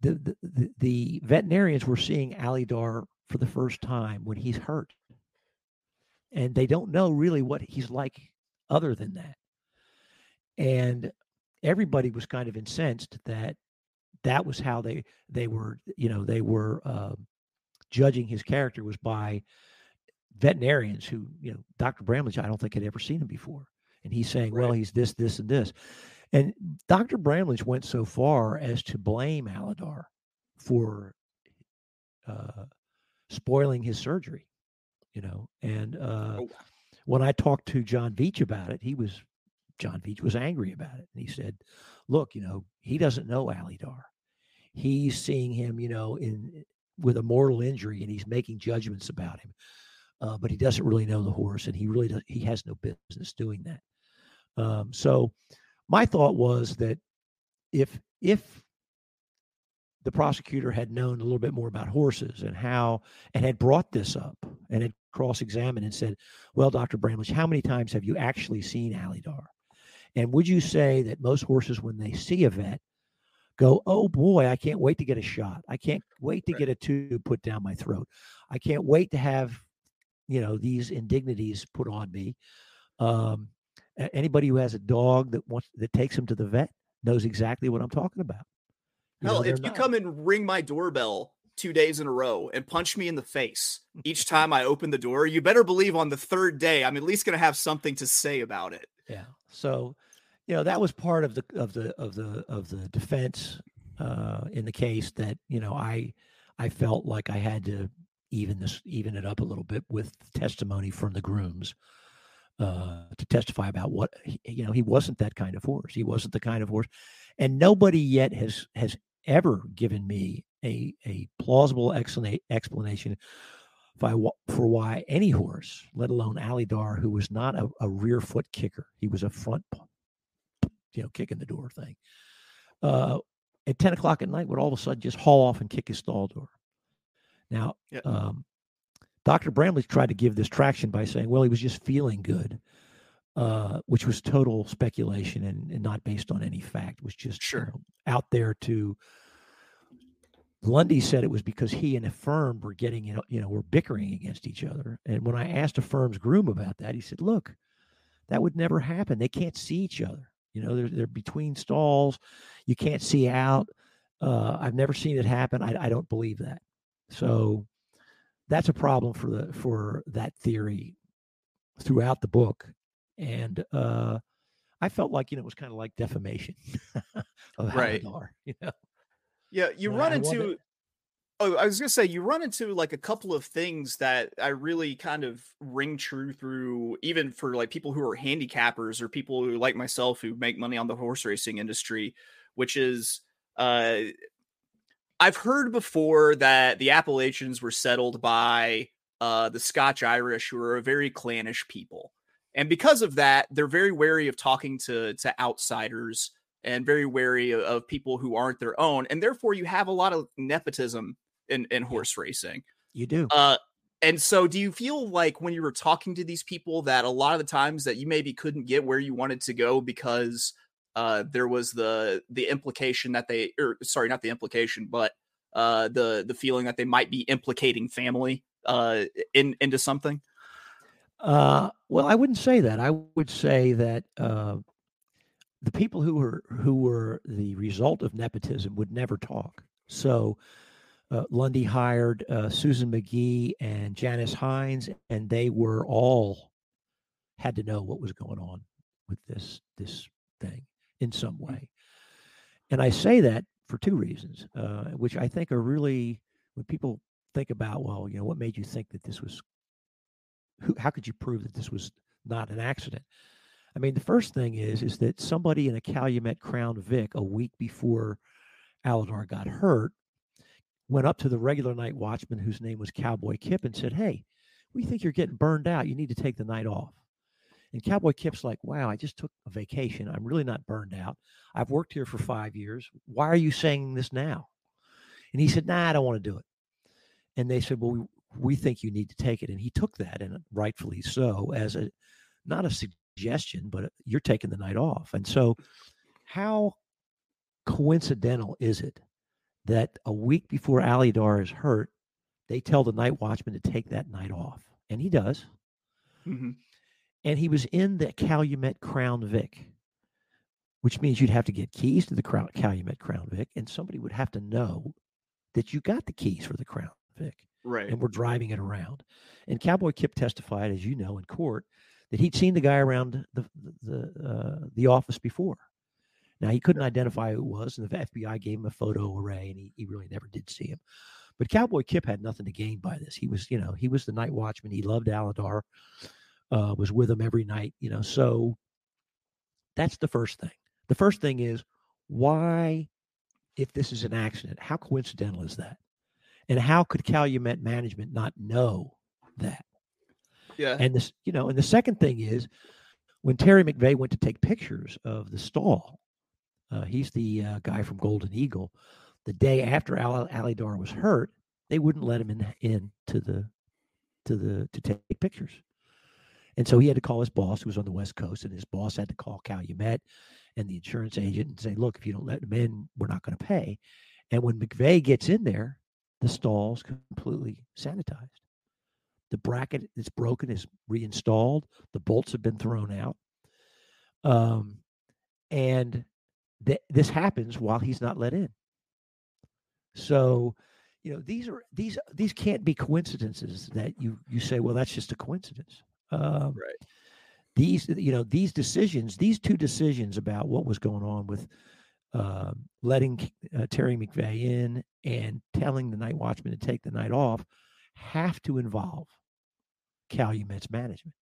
the, the the veterinarians were seeing Alydar for the first time when he's hurt, and they don't know really what he's like other than that. And everybody was kind of incensed that that was how they they were you know they were uh, judging his character was by veterinarians who you know Dr. Bramlage I don't think had ever seen him before, and he's saying well he's this this and this, and Dr. Bramlage went so far as to blame Alydar for uh, spoiling his surgery, you know, and uh, Oh, when I talked to John Veitch about it, he was John Veitch was angry about it. And he said, Look, you know, he doesn't know Alydar. He's seeing him, you know, in with a mortal injury and he's making judgments about him. Uh, but he doesn't really know the horse and he really does he has no business doing that. Um, so my thought was that if if the prosecutor had known a little bit more about horses and how and had brought this up and had cross-examined and said, "Well, Dr. Bramlage, how many times have you actually seen Alydar?" And would you say that most horses, when they see a vet, go, oh boy, I can't wait to get a shot. I can't wait to Right. get a tube put down my throat. I can't wait to have, you know, these indignities put on me. Um, anybody who has a dog that wants that takes him to the vet knows exactly what I'm talking about. You Hell, they're if you not- come and ring my doorbell two days in a row and punch me in the face each time I open the door, you better believe on the third day I'm at least going to have something to say about it. Yeah. So, you know, that was part of the of the of the of the defense uh, in the case that you know I I felt like I had to even this even it up a little bit with testimony from the grooms uh, to testify about what you know he wasn't that kind of horse. He wasn't the kind of horse, and nobody yet has has ever given me a a plausible explanation by for why any horse, let alone Ali Alydar, who was not a, a rear foot kicker, he was a front, you know, kicking the door thing. Uh, at ten o'clock at night, would all of a sudden just haul off and kick his stall door. Now, Yeah. um, Dr. Bramlage tried to give this traction by saying, well, he was just feeling good, uh, which was total speculation and, and not based on any fact. It was just you know, out there to. Lundy said it was because he and Affirmed were getting, you know, you know, were bickering against each other. And when I asked Affirmed's groom about that, he said, "Look, that would never happen. They can't see each other. You know, they're they're between stalls. You can't see out. Uh, I've never seen it happen. I, I don't believe that. So that's a problem for the for that theory throughout the book. And uh, I felt like you know it was kind of like defamation of Right. Alydar, You know, Yeah, you run I into. Oh, I was gonna say you run into like a couple of things that I really kind of ring true through, even for like people who are handicappers or people who like myself who make money on the horse racing industry, which is, uh, I've heard before that the Appalachians were settled by uh, the Scotch Irish, who are a very clannish people, and because of that, they're very wary of talking to to outsiders and very wary of, of people who aren't their own, and therefore you have a lot of nepotism in, in horse racing. you do. Uh, and so, do you feel like when you were talking to these people that a lot of the times that you maybe couldn't get where you wanted to go because uh, there was the the implication that they, or sorry, not the implication, but uh, the the feeling that they might be implicating family uh, in into something? Uh, well, I wouldn't say that. I would say that uh, the people who were who were the result of nepotism would never talk. So uh, Lundy hired uh, Susan McGee and Janice Hines, and they were all had to know what was going on with this this thing in some way. And I say that for two reasons, uh, which I think are really when people think about, well, you know, what made you think that this was who, how could you prove that this was not an accident? I mean, the first thing is is that somebody in a Calumet Crown Vic a week before Alydar got hurt went up to the regular night watchman whose name was Cowboy Kip and said, "Hey, we think you're getting burned out. You need to take the night off." And Cowboy Kip's like, "Wow, I just took a vacation. I'm really not burned out. I've worked here for five years. Why are you saying this now?" And he said, "Nah, I don't want to do it." And they said, "Well, we, we think you need to take it. And he took that, and rightfully so, as a not a suggestion, but uh, you're taking the night off. And so, how coincidental is it that a week before Alydar is hurt, they tell the night watchman to take that night off? And he does. Mm-hmm. And he was in the Calumet Crown Vic, which means you'd have to get keys to the Crown, Calumet Crown Vic, and somebody would have to know that you got the keys for the Crown Vic Right. and we're driving it around. And Cowboy Kip testified, as you know, in court, that he'd seen the guy around the the uh, the office before. Now he couldn't identify who it was, and the FBI gave him a photo array, and he, he really never did see him. But Cowboy Kip had nothing to gain by this. He was, you know, he was the night watchman. He loved Alydar, uh, was with him every night, you know. So that's the first thing. The first thing is why, if this is an accident, how coincidental is that? And how could Calumet management not know that? Yeah. And this, you know, and the second thing is when Terry McVeigh went to take pictures of the stall, uh, he's the uh, guy from Golden Eagle. The day after Al- Alydar was hurt, they wouldn't let him in in to the to the to take pictures. And so he had to call his boss, who was on the West Coast, and his boss had to call Calumet and the insurance agent and say, look, if you don't let him in, we're not going to pay. And when McVeigh gets in there, the stall's completely sanitized. The bracket that's broken is reinstalled. The bolts have been thrown out. Um, and th- this happens while he's not let in. So, you know, these are these these can't be coincidences that you you say, well, that's just a coincidence. Um, right. These, you know, these decisions, these two decisions about what was going on with uh, letting uh, Terry McVeigh in and telling the night watchman to take the night off have to involve Calumet's management.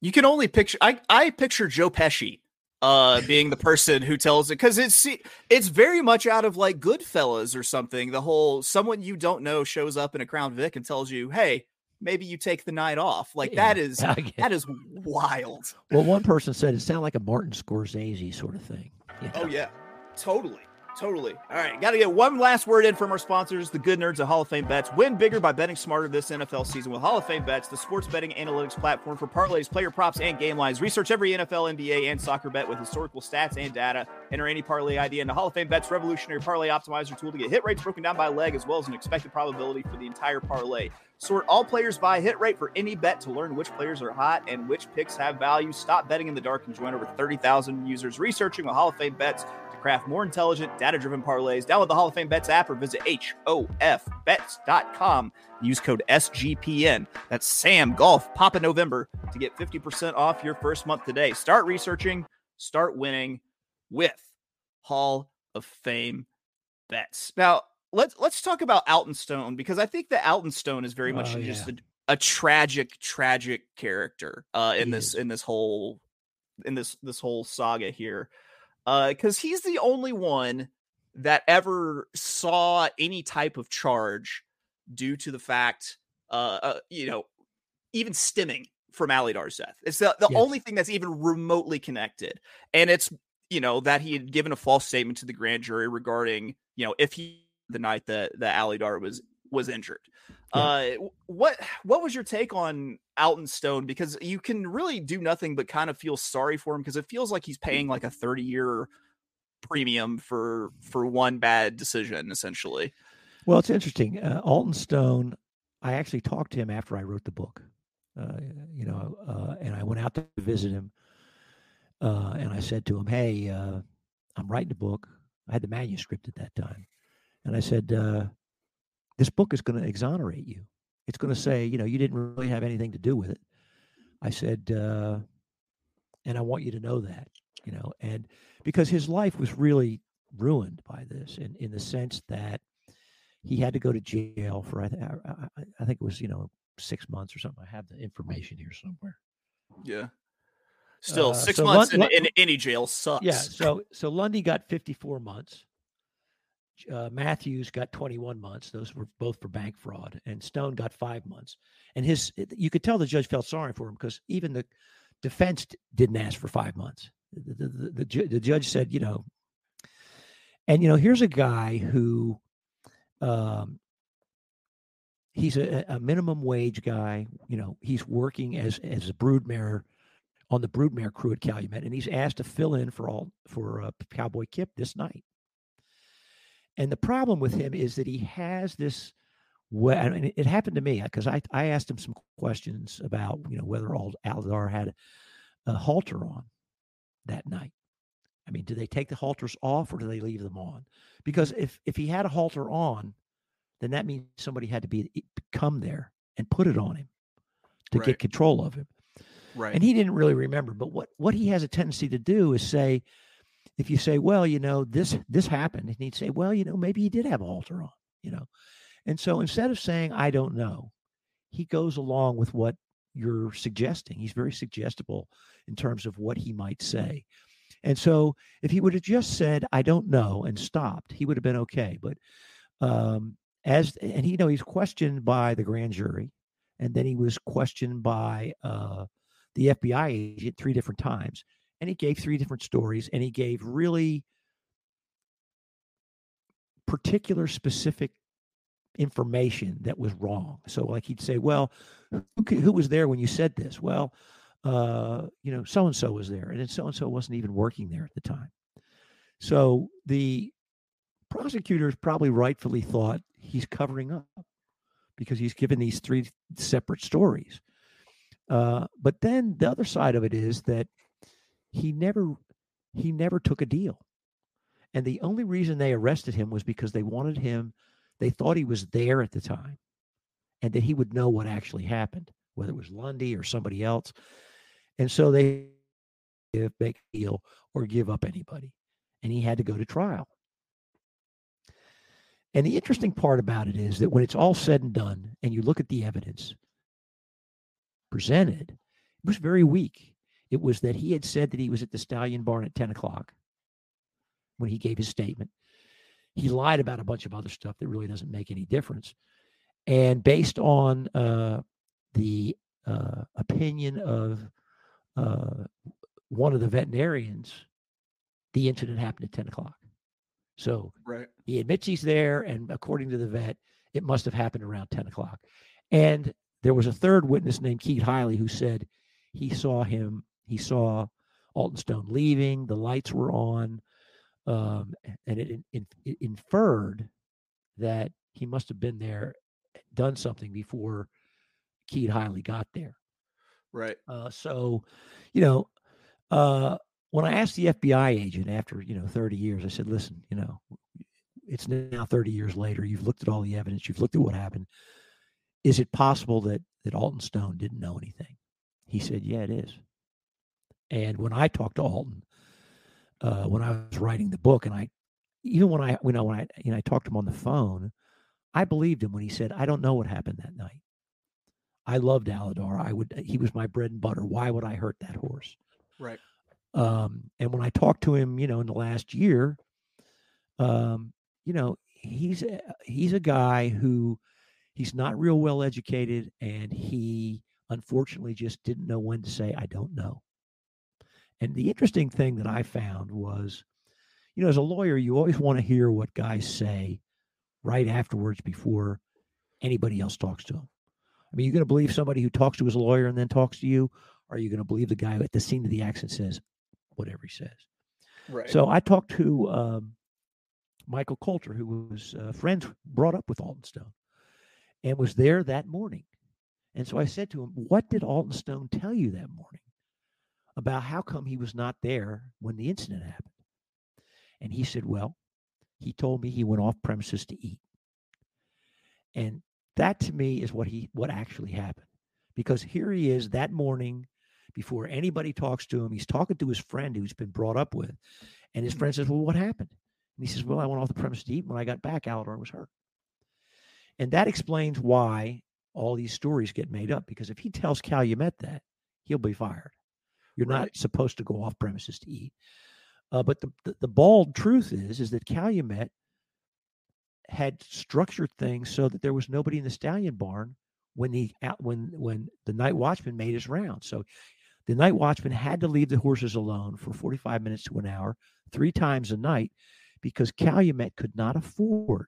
You can only picture. I I picture Joe Pesci uh being the person who tells it because it's it's very much out of like Goodfellas or something. The whole someone you don't know shows up in a Crown Vic and tells you, "Hey, maybe you take the night off." Like yeah, that is that is wild. Well, one person said it sounded like a Martin Scorsese sort of thing. Know? Oh yeah, totally. Totally. All right. Got to get one last word in from our sponsors, the good nerds of Hall of Fame Bets. Win bigger by betting smarter this NFL season with Hall of Fame Bets, the sports betting analytics platform for parlays, player props, and game lines. Research every NFL, NBA, and soccer bet with historical stats and data. Enter any parlay idea into Hall of Fame Bets revolutionary parlay optimizer tool to get hit rates broken down by leg as well as an expected probability for the entire parlay. Sort all players by hit rate for any bet to learn which players are hot and which picks have value. Stop betting in the dark and join over 30,000 users researching with Hall of Fame Bets craft more intelligent, data driven parlays. Download the Hall of Fame Bets app or visit HOFBets.com. Use code SGPN. That's Sam Golf Papa November to get 50% off your first month today. Start researching, start winning with Hall of Fame Bets. Now, let's let's talk about Alton Stone because I think that Alton Stone is very much oh, yeah. just a, a, tragic, tragic character uh, in he this is. in this whole in this this whole saga here because uh, he's the only one that ever saw any type of charge due to the fact, uh, uh you know, even stemming from Alydar's death. It's the, the yes. only thing that's even remotely connected, and it's you know that he had given a false statement to the grand jury regarding you know if he the night that that Alydar was was injured. Yeah. Uh, what what was your take on Alton Stone? Because you can really do nothing but kind of feel sorry for him because it feels like he's paying like a thirty year premium for for one bad decision, essentially. Well, it's interesting. Uh, Alton Stone. I actually talked to him after I wrote the book. Uh, you know, uh, and I went out to visit him, uh, and I said to him, "Hey, uh, I'm writing a book. I had the manuscript at that time, and I said." This book is going to exonerate you. It's going to say, you know, you didn't really have anything to do with it. I said, uh, and I want you to know that, you know, and because his life was really ruined by this in, in the sense that he had to go to jail for, I, th- I, I think it was, you know, six months or something. I have the information here somewhere. Yeah. Still, uh, six so months Lund- in, in, any jail sucks. Yeah. So, so Lundy got 54 months uh, Matthews got 21 months. Those were both for bank fraud, and Stone got five months. And his, you could tell the judge felt sorry for him because even the defense didn't ask for five months. The, the, the, the, the judge said, you know, and you know, here's a guy who, um, he's a, a minimum wage guy. You know, he's working as as a broodmare on the broodmare crew at Calumet, and he's asked to fill in for all for uh, Cowboy Kip this night. And the problem with him is that he has this. Well, and it happened to me because I, I asked him some questions about you know whether all Alydar had a halter on that night. I mean, do they take the halters off or do they leave them on? Because if if he had a halter on, then that means somebody had to be come there and put it on him to right. get control of him. Right. And he didn't really remember. But what what he has a tendency to do is say, if you say, well, you know, this this happened, and he'd say, well, you know, maybe he did have a halter on, you know. And so instead of saying, I don't know, he goes along with what you're suggesting. He's very suggestible in terms of what he might say. And so if he would have just said, I don't know, and stopped, he would have been okay. But um, as, and he, you know, he's questioned by the grand jury, and then he was questioned by uh, the FBI agent three different times and he gave three different stories and he gave really particular specific information that was wrong. So, like he'd say, "Well, who, who was there when you said this?" Well, uh, you know, so and so was there, and then so and so wasn't even working there at the time. So the prosecutors probably rightfully thought he's covering up because he's given these three separate stories. Uh, but then the other side of it is that he never he never took a deal. And the only reason they arrested him was because they wanted him, they thought he was there at the time and that he would know what actually happened, whether it was Lundy or somebody else. And so they give make a deal or give up anybody. And he had to go to trial. And the interesting part about it is that when it's all said and done, and you look at the evidence presented, it was very weak. It was that he had said that he was at the Stallion Barn at 10 o'clock when he gave his statement. He lied about a bunch of other stuff that really doesn't make any difference. And based on uh, the uh, opinion of uh, one of the veterinarians, the incident happened at 10 o'clock. So right. he admits he's there, and according to the vet, it must have happened around 10 o'clock. And there was a third witness named Keith Hiley who said he saw him, he saw Alton Stone leaving, the lights were on, um, and it, it, it, inferred that he must have been there, done something before Keith Hiley got there. Right. Uh, so, you know, uh, when I asked the FBI agent after, you know, 30 years, I said, listen, you know, it's now 30 years later. You've looked at all the evidence. You've looked at what happened. Is it possible that, that Alton Stone didn't know anything? He said, yeah, it is. And when I talked to Alton, uh, when I was writing the book, and I, even when I, you know, when I, you know, I talked to him on the phone, I believed him when he said, I don't know what happened that night. I loved Alydar. I would, he was my bread and butter. Why would I hurt that horse? Right. Um, and when I talked to him, you know, in the last year, um, you know, he's a, he's a guy who he's not real well educated, and he unfortunately just didn't know when to say I don't know. And the interesting thing that I found was, you know, as a lawyer, you always want to hear what guys say right afterwards before anybody else talks to them. I mean, you're going to believe somebody who talks to his lawyer and then talks to you, or are you going to believe the guy at the scene of the accident says whatever he says? Right. So I talked to um, Michael Coulter, who was uh, friends brought up with Alton Stone, and was there that morning. And so I said to him, "What did Alton Stone tell you that morning about how come he was not there when the incident happened?" And he said, "Well, he told me he went off premises to eat." And that to me is what he what actually happened. Because here he is that morning before anybody talks to him. He's talking to his friend who's been brought up with. And his friend says, Well, what happened? And he says, Well, I went off the premise to eat. When I got back, Alydar was hurt. And that explains why all these stories get made up. Because if he tells Calumet that, he'll be fired. You're right. not supposed to go off premises to eat. Uh, but the, the, the bald truth is is that Calumet had structured things so that there was nobody in the stallion barn when the when when the night watchman made his round. So the night watchman had to leave the horses alone for 45 minutes to an hour, three times a night, because Calumet could not afford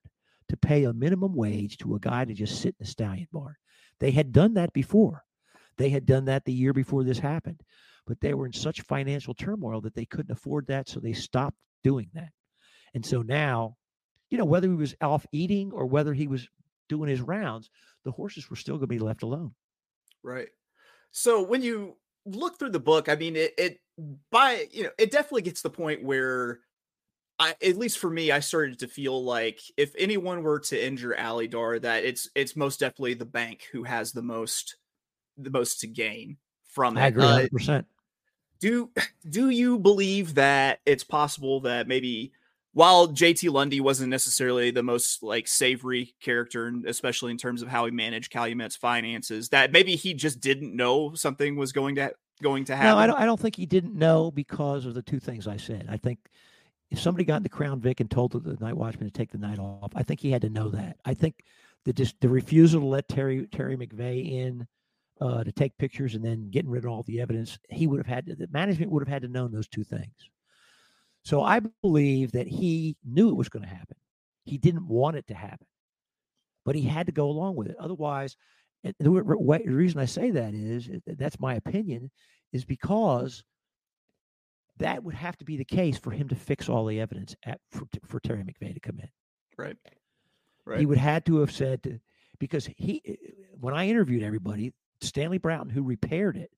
to pay a minimum wage to a guy to just sit in the stallion barn. They had done that before. They had done that the year before this happened, but they were in such financial turmoil that they couldn't afford that, so they stopped doing that. And so now, you know, whether he was off eating or whether he was doing his rounds, the horses were still going to be left alone. Right. So when you look through the book, I mean, it, it by you know, it definitely gets to the point where I, at least for me, I started to feel like if anyone were to injure Alydar, that it's it's most definitely the bank who has the most the most to gain from it. I agree, hundred uh, percent. Do do you believe that it's possible that maybe while JT Lundy wasn't necessarily the most like savory character, especially in terms of how he managed Calumet's finances, that maybe he just didn't know something was going to going to happen. No, I don't. I don't think he didn't know because of the two things I said. I think if somebody got into Crown Vic and told the night watchman to take the night off, I think he had to know that. I think the just the refusal to let Terry Terry McVeigh in uh, to take pictures and then getting rid of all the evidence, he would have had to, the management would have had to know those two things. So I believe that he knew it was going to happen. He didn't want it to happen, but he had to go along with it. Otherwise, the, the reason I say that is that's my opinion, is because that would have to be the case for him to fix all the evidence at, for, for Terry McVeigh to come in. Right. Right. He would have had to have said to, because he when I interviewed everybody, Stanley Broughton, who repaired it,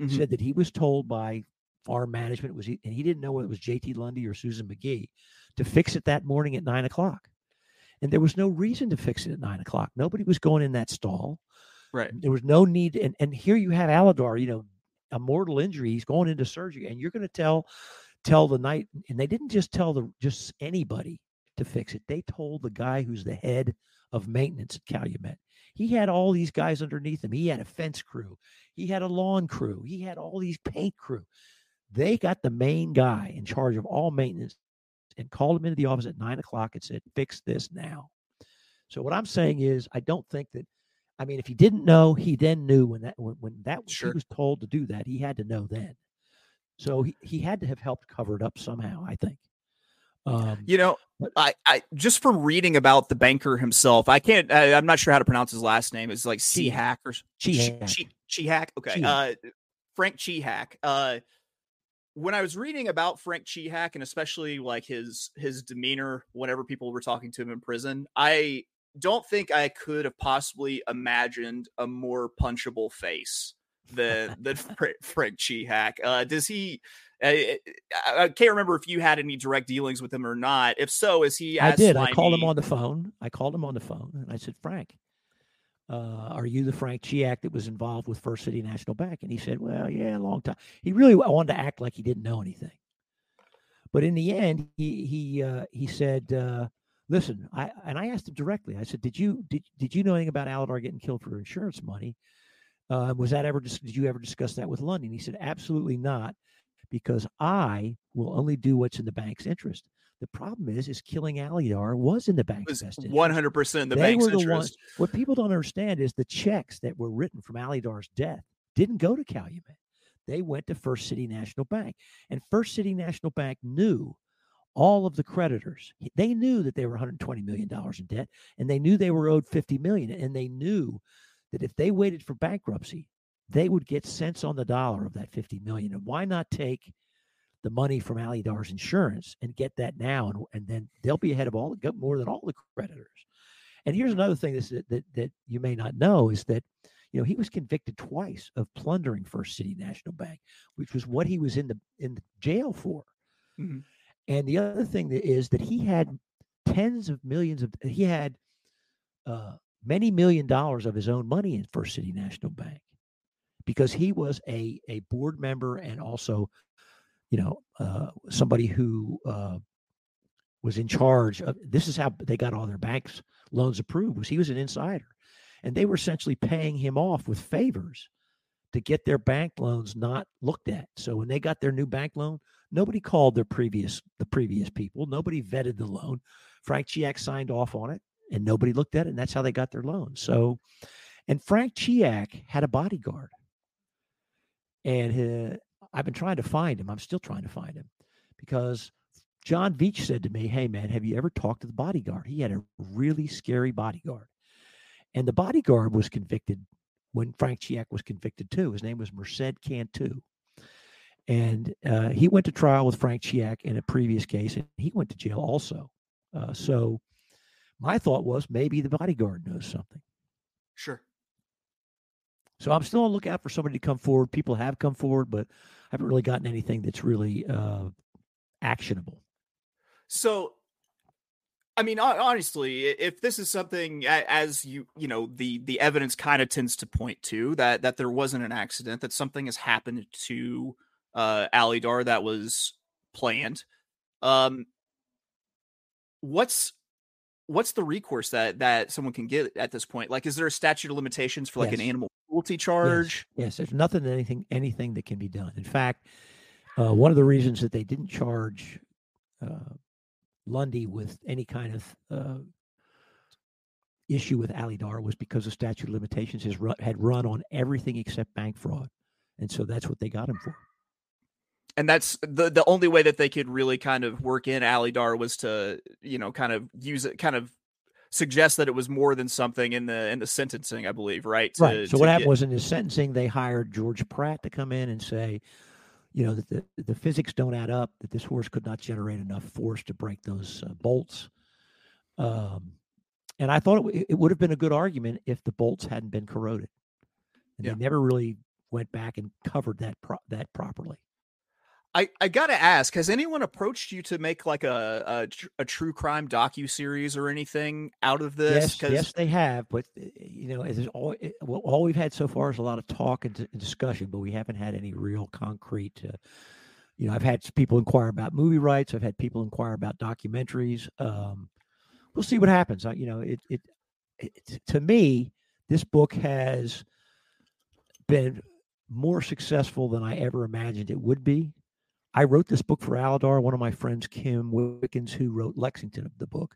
mm-hmm. said that he was told by farm management was he, and he didn't know whether it was J.T. Lundy or Susan McGee to fix it that morning at nine o'clock, and there was no reason to fix it at nine o'clock. Nobody was going in that stall. Right. There was no need, and and here you have Alydar, you know, a mortal injury. He's going into surgery, and you're going to tell tell the night, and they didn't just tell the just anybody to fix it. They told the guy who's the head of maintenance at Calumet. He had all these guys underneath him. He had a fence crew. He had a lawn crew. He had all these paint crew. They got the main guy in charge of all maintenance and called him into the office at nine o'clock and said, fix this now. So what I'm saying is I don't think that I mean if he didn't know, he then knew when that when, when that sure. he was told to do that, he had to know then. So he, he had to have helped cover it up somehow, I think. Um, you know, I, I just from reading about the banker himself, I can't. I, am not sure how to pronounce his last name. It's like C Hack or Chi Hack. Okay, uh, Frank Cihak. Uh, when I was reading about Frank Cihak and especially like his his demeanor whenever people were talking to him in prison, I don't think I could have possibly imagined a more punchable face than than Frank Cihak. Uh, does he? I, I, can't remember if you had any direct dealings with him or not. If so, is he? I did. Slimy? I called him on the phone. I called him on the phone and I said, Frank, uh, are you the Frank Cihak that was involved with First City National Bank? And he said, Well, yeah, a long time. He really wanted to act like he didn't know anything. But in the end, he he uh, he said, uh, "Listen," I and I asked him directly. I said, "Did you did did you know anything about Alydar getting killed for insurance money? Uh, was that ever did you ever discuss that with Lundy?" And he said, "Absolutely not." Because I will only do what's in the bank's interest. The problem is, is killing Alydar was in the bank's best interest. One hundred percent the they bank's the interest. Ones, what people don't understand is the checks that were written from Alydar's death didn't go to Calumet. They went to First City National Bank, and First City National Bank knew all of the creditors. They knew that they were 120 million dollars in debt, and they knew they were owed 50 million, and they knew that if they waited for bankruptcy, they would get cents on the dollar of that 50 million. And why not take the money from Alydar's insurance and get that now? And, and then they'll be ahead of all the more than all the creditors. And here's another thing that, that, that you may not know is that, you know, he was convicted twice of plundering First City National Bank, which was what he was in the in the jail for. Mm-hmm. And the other thing that is that he had tens of millions of he had uh, many million dollars of his own money in First City National Bank because he was a a board member and also, you know, uh, somebody who uh, was in charge of. This is how they got all their banks loans approved. Was he was an insider, and they were essentially paying him off with favors to get their bank loans not looked at. So when they got their new bank loan, nobody called their previous the previous people. Nobody vetted the loan. Frank Cihak signed off on it, and nobody looked at it, and that's how they got their loan. So, and Frank Cihak had a bodyguard and I've been trying to find him. I'm still trying to find him because John Veitch said to me, Hey, man, have you ever talked to the bodyguard? He had a really scary bodyguard. And the bodyguard was convicted when Frank Cihak was convicted too. His name was Merced Cantu. And uh, he went to trial with Frank Cihak in a previous case, and he went to jail also. Uh, so my thought was maybe the bodyguard knows something. Sure. So I'm still on the lookout for somebody to come forward. People have come forward, but I haven't really gotten anything that's really uh, actionable. So, I mean, honestly, if this is something as you you know the the evidence kind of tends to point to that that there wasn't an accident, that something has happened to uh, Alydar that was planned. Um, what's what's the recourse that that someone can get at this point? Like, is there a statute of limitations for like yes. an animal cruelty charge. Yes. yes, there's nothing, anything, anything that can be done. In fact, uh, one of the reasons that they didn't charge uh, Lundy with any kind of uh, issue with Alydar was because the statute of limitations has run, had run on everything except bank fraud, and so that's what they got him for. And that's the the only way that they could really kind of work in Alydar was to you know kind of use it kind of suggests that it was more than something in the in the sentencing, I believe, right? To, right. So what happened was in the sentencing, they hired George Pratt to come in and say, you know, that the, the physics don't add up, that this horse could not generate enough force to break those uh, bolts. Um, and I thought it, it would have been a good argument if the bolts hadn't been corroded. And yeah. they never really went back and covered that pro- that properly. I, I gotta ask, has anyone approached you to make like a a, a true crime docu series or anything out of this? Yes, yes, they have. But eh, you know, it's all eh, well, all we've had so far is a lot of talk and, and discussion, but we haven't had any real concrete. Uh, you know, I've had people inquire about movie rights. I've had people inquire about documentaries. Um, we'll see what happens. I, you know, it, it, it to me, this book has been more successful than I ever imagined it would be. I wrote this book for Alydar. One of my friends, Kim Wickens, who wrote Lexington of the book,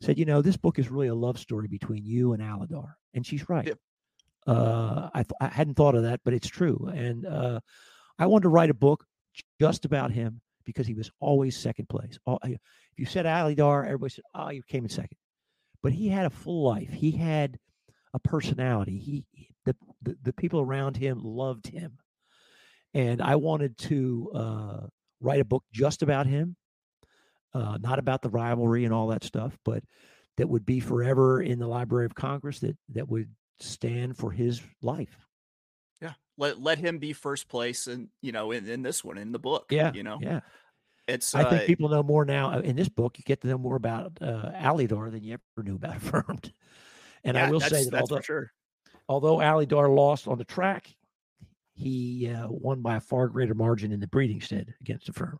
said, "You know, this book is really a love story between you and Alydar," and she's right. Yep. Uh, I, th- I hadn't thought of that, but it's true. And uh, I wanted to write a book just about him because he was always second place. All, if you said Alydar, everybody said, "Oh, you came in second. But he had a full life. He had a personality. He the, the, the people around him loved him and I wanted to uh, write a book just about him, uh, not about the rivalry and all that stuff, but that would be forever in the Library of Congress that that would stand for his life. Yeah, let let him be first place, and you know, in, in this one, in the book. Yeah, you know, yeah. It's. I think uh, people know more now uh, in this book. You get to know more about uh, Alydar than you ever knew about Affirmed. And yeah, I will say that although, sure. although Alydar lost on the track, he uh, won by a far greater margin in the breeding shed against Affirmed.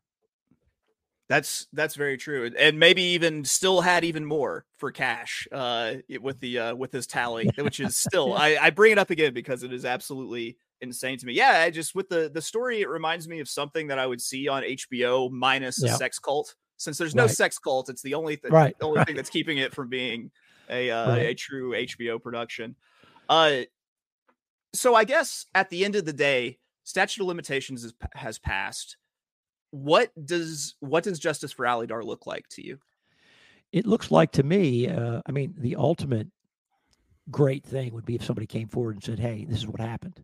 That's that's very true, and maybe even still had even more for cash uh, with the uh, with his tally, which is still I, I bring it up again because it is absolutely insane to me. Yeah, I just with the the story, it reminds me of something that I would see on HBO minus yeah. a sex cult. Since there's no right. sex cult, it's the only th- right. the only right. thing that's keeping it from being a uh, a true HBO production. Uh, so I guess at the end of the day, statute of limitations is, has passed. What does what does justice for Alydar look like to you? It looks like to me. Uh, I mean, the ultimate great thing would be if somebody came forward and said, "Hey, this is what happened."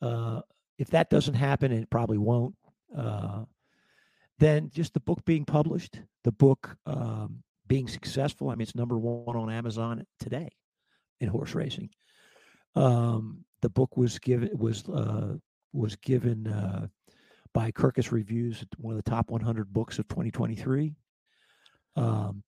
Uh, if that doesn't happen, and it probably won't, uh, then just the book being published, the book um, being successful. I mean, it's number one on Amazon today in horse racing. Um, the book was given was uh, was given uh, by Kirkus Reviews one of the top 100 books of 2023. Um,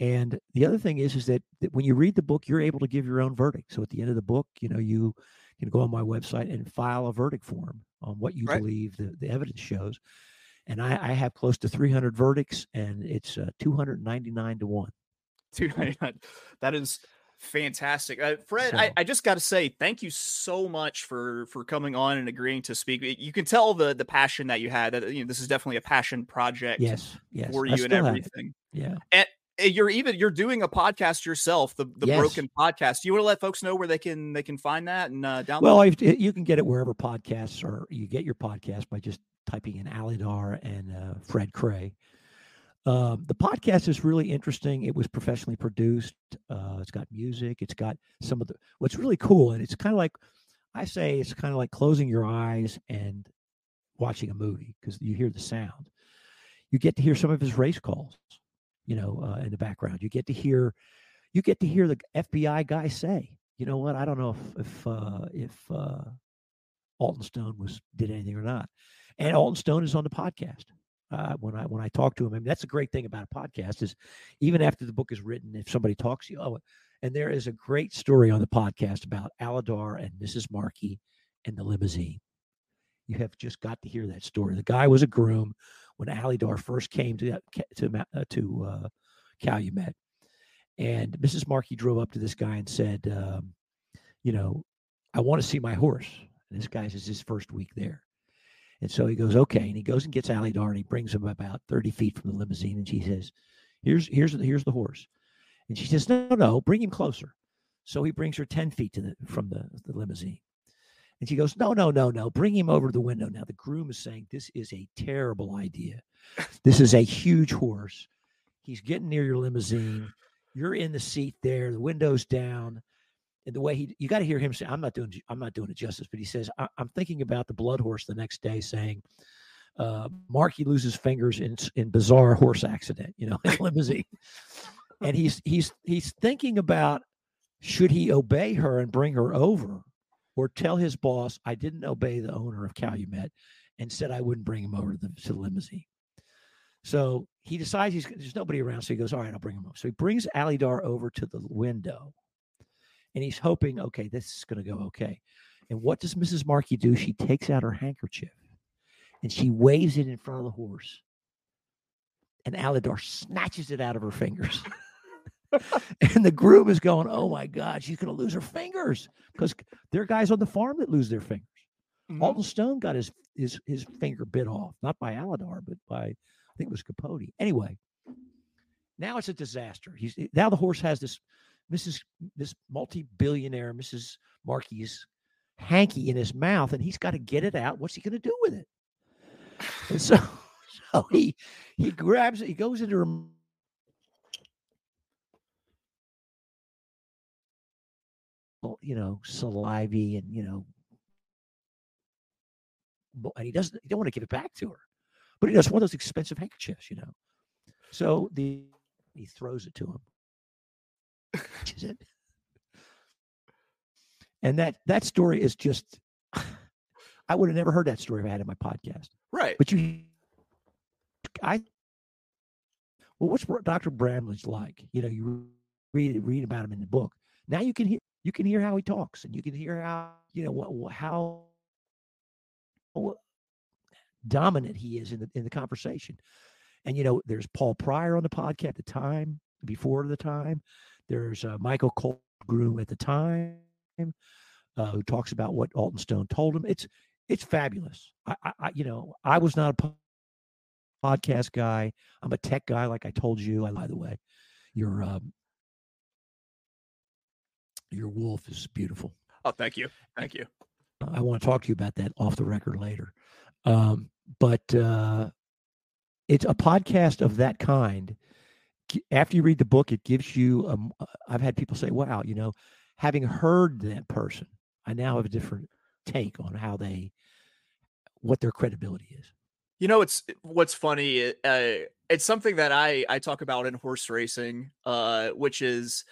and the other thing is, is that, that, when you read the book, you're able to give your own verdict. So at the end of the book, you know, you can go on my website and file a verdict form on what you right. believe the, the evidence shows. And I, I, have close to 300 verdicts, and it's uh, 299 to one. 299. That is fantastic. Uh, fred so, I, I, just got to say thank you so much for for coming on and agreeing to speak. You can tell the the passion that you had that you know this is definitely a passion project yes yes for you and everything. Yeah. And you're even you're doing a podcast yourself the the yes. broken podcast. You want to let folks know where they can they can find that and uh download well you can get it wherever podcasts are you get your podcast by just typing in alydar and uh, fred Kray um, the podcast is really interesting. It was professionally produced. Uh, it's got music. It's got some of the what's really cool, and it's kind of like I say, it's kind of like closing your eyes and watching a movie because you hear the sound. You get to hear some of his race calls, you know, uh, in the background. You get to hear, you get to hear the FBI guy say, you know what? I don't know if if uh, if uh, Alton Stone was did anything or not, and Alton Stone is on the podcast uh, when I when I talk to him. I mean, that's a great thing about a podcast is even after the book is written, if somebody talks to you, oh, and there is a great story on the podcast about Alydar and Mrs. Markey and the limousine. You have just got to hear that story. The guy was a groom when Alydar first came to to uh, to uh, Calumet, and Mrs. Markey drove up to this guy and said, um, "You know, I want to see my horse." And this guy's is his first week there, and so he goes, okay. And he goes and gets Alydar and he brings him about 30 feet from the limousine. And she says, here's, here's, here's the horse. And she says, no, no, bring him closer. So he brings her 10 feet to the, from the, the limousine. And she goes, no, no, no, no, bring him over to the window. Now the groom is saying, this is a terrible idea. This is a huge horse. He's getting near your limousine. you're in the seat there, the window's down, the way he you got to hear him say, "I'm not doing I'm not doing it justice," but he says, I, am thinking about the blood horse the next day, saying, uh, "Markey loses fingers in in bizarre horse accident, you know, in limousine," and he's he's he's thinking about should he obey her and bring her over, or tell his boss, "I didn't obey the owner of Calumet," and said I wouldn't bring him over to the, to the limousine. So he decides he's there's nobody around, so he goes, "All right, I'll bring him over." So he brings Alydar over to the window, and he's hoping, okay, this is going to go okay. And what does Mrs. Markey do? She takes out her handkerchief and she waves it in front of the horse, and Alydar snatches it out of her fingers. and the groom is going, "Oh my God, she's going to lose her fingers!" Because there are guys on the farm that lose their fingers. Mm-hmm. Alton Stone got his his his finger bit off, not by Alydar, but by I think it was Capote. Anyway, now it's a disaster. He's now the horse has this Mrs. this multi-billionaire Mrs. Markey hanky in his mouth, and he's got to get it out. What's he going to do with it? And so, so he he grabs it. He goes into her you know, saliva and you know, and he doesn't. He don't want to give it back to her but he does one of those expensive handkerchiefs, you know. So the he throws it to him. And that that story is just I would have never heard that story if I had in my podcast. Right. But you I well, what's Dr. Bramlage like? You know, you read read about him in the book. Now you can hear you can hear how he talks, and you can hear how you know what how dominant he is in the in the conversation. And you know, there's Paul Pryor on the podcast at the time, before the time. There's uh, Michael Groom at the time, uh, who talks about what Alton Stone told him. It's it's fabulous. I, I you know, I was not a podcast guy. I'm a tech guy, like I told you. I, by the way, your um, your wolf is beautiful. Oh, thank you, thank you. I want to talk to you about that off the record later. Um, but uh, it's a podcast of that kind. After you read the book, it gives you. I've had people say, "Wow, you know, having heard that person, I now have a different take on how they, what their credibility is." You know, it's what's funny. Uh, it's something that I I talk about in horse racing, uh, which is,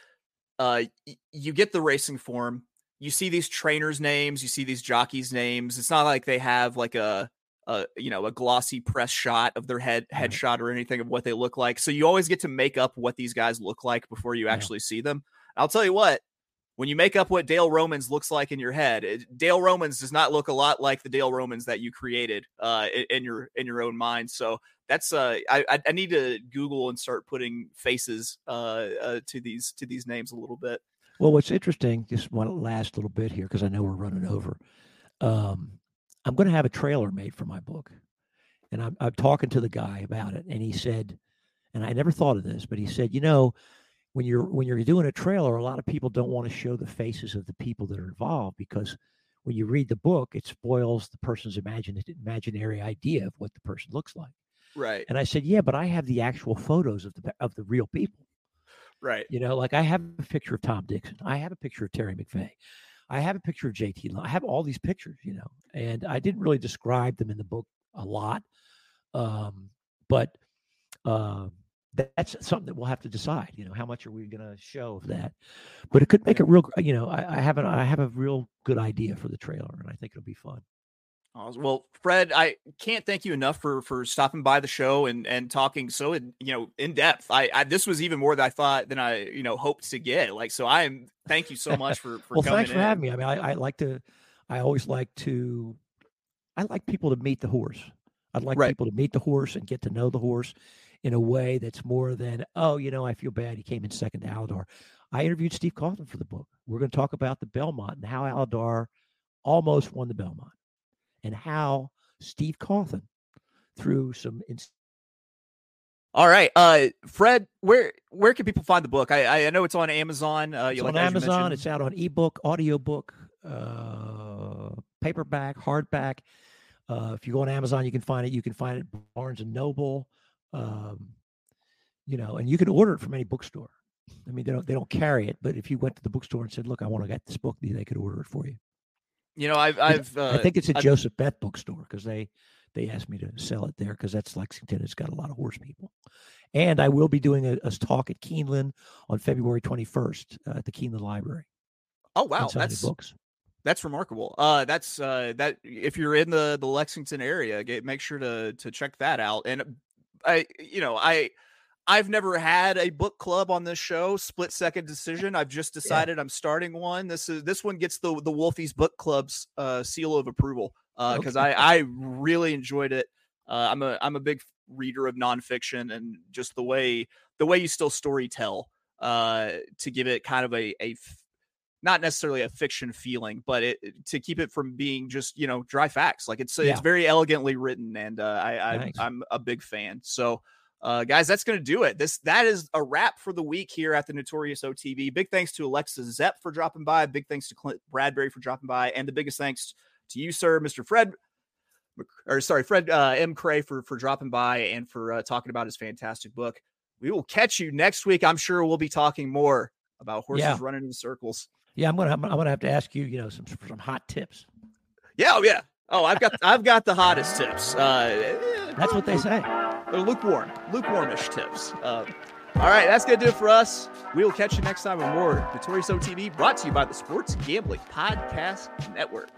uh, y- you get the racing form, you see these trainers' names, you see these jockeys' names. It's not like they have like a a you know a glossy press shot of their head headshot or anything of what they look like. So you always get to make up what these guys look like before you actually yeah. see them. I'll tell you what, when you make up what Dale Romans looks like in your head, it, Dale Romans does not look a lot like the Dale Romans that you created uh, in your in your own mind. So that's uh, I I need to Google and start putting faces uh, uh, to these to these names a little bit. Well, what's interesting, just one last little bit here because I know we're running over. Um, I'm going to have a trailer made for my book. And I'm, I'm talking to the guy about it. And he said, and I never thought of this, but he said, you know, when you're when you're doing a trailer, a lot of people don't want to show the faces of the people that are involved because when you read the book, it spoils the person's imagine, imaginary idea of what the person looks like. Right. And I said, yeah, but I have the actual photos of the of the real people. Right. You know, like I have a picture of Tom Dixon. I have a picture of Terry McVeigh. I have a picture of JT. I have all these pictures, you know, and I didn't really describe them in the book a lot, um, but uh, that's something that we'll have to decide. You know, how much are we going to show of that? But it could make it real. You know, I, I have an I have a real good idea for the trailer, and I think it'll be fun. Well, Fred, I can't thank you enough for for stopping by the show and and talking so in, you know in depth. I, I, this was even more than I thought than I you know hoped to get. Like so, I am thank you so much for for well, coming. thanks for in. having me. I mean, I, I like to, I always like to, I like people to meet the horse. I'd like right. people to meet the horse and get to know the horse in a way that's more than oh, you know, I feel bad he came in second to Alydar. I interviewed Steve Cauthen for the book. We're going to talk about the Belmont and how Alydar almost won the Belmont and how Steve Cauthen through some. All right, uh, Fred, where where can people find the book? I I know it's on Amazon. Uh, it's on like, Amazon. It's out on ebook, audiobook, uh, paperback, hardback. Uh, if you go on Amazon, you can find it. You can find it Barnes and Noble. Um, you know, and you can order it from any bookstore. I mean, they don't they don't carry it, but if you went to the bookstore and said, "Look, I want to get this book," they could order it for you. You know, I've I've uh, I think it's a I've- Joseph Beth bookstore because they they asked me to sell it there because that's Lexington. It's got a lot of horse people, and I will be doing a, a talk at Keeneland on February twenty first uh, at the Keeneland Library. oh wow, that's books. That's remarkable. Uh, that's uh, that if you're in the the Lexington area, get make sure to to check that out. And I, you know, I I've never had a book club on this show. Split second decision. I've just decided I'm starting one. This is this one gets the the Wolfies Book Club's uh, seal of approval because Okay. I I really enjoyed it. Uh, I'm a I'm a big reader of nonfiction and just the way the way you still story tell uh, to give it kind of a a not necessarily a fiction feeling, but it to keep it from being just you know dry facts. Like it's Yeah. it's very elegantly written, and uh, I, I Nice. I'm a big fan. So. Uh, guys, that's going to do it. This that is a wrap for the week here at the Notorious OTB. Big thanks to Alexa Zepp for dropping by. Big thanks to Clint Bradbury for dropping by, and the biggest thanks to you, sir, Mr. Fred, or sorry, Fred uh, M. Kray for for dropping by and for uh, talking about his fantastic book. We will catch you next week. I'm sure we'll be talking more about horses Yeah. running in circles. Yeah, I'm gonna I'm gonna have to ask you, you know, some some hot tips. Yeah, oh yeah. Oh, I've got I've got the hottest tips. Uh, That's what they say. They're lukewarm, lukewarmish tips. Uh, all right, that's gonna do it for us. We will catch you next time with more Notorious OTB, brought to you by the Sports Gambling Podcast Network.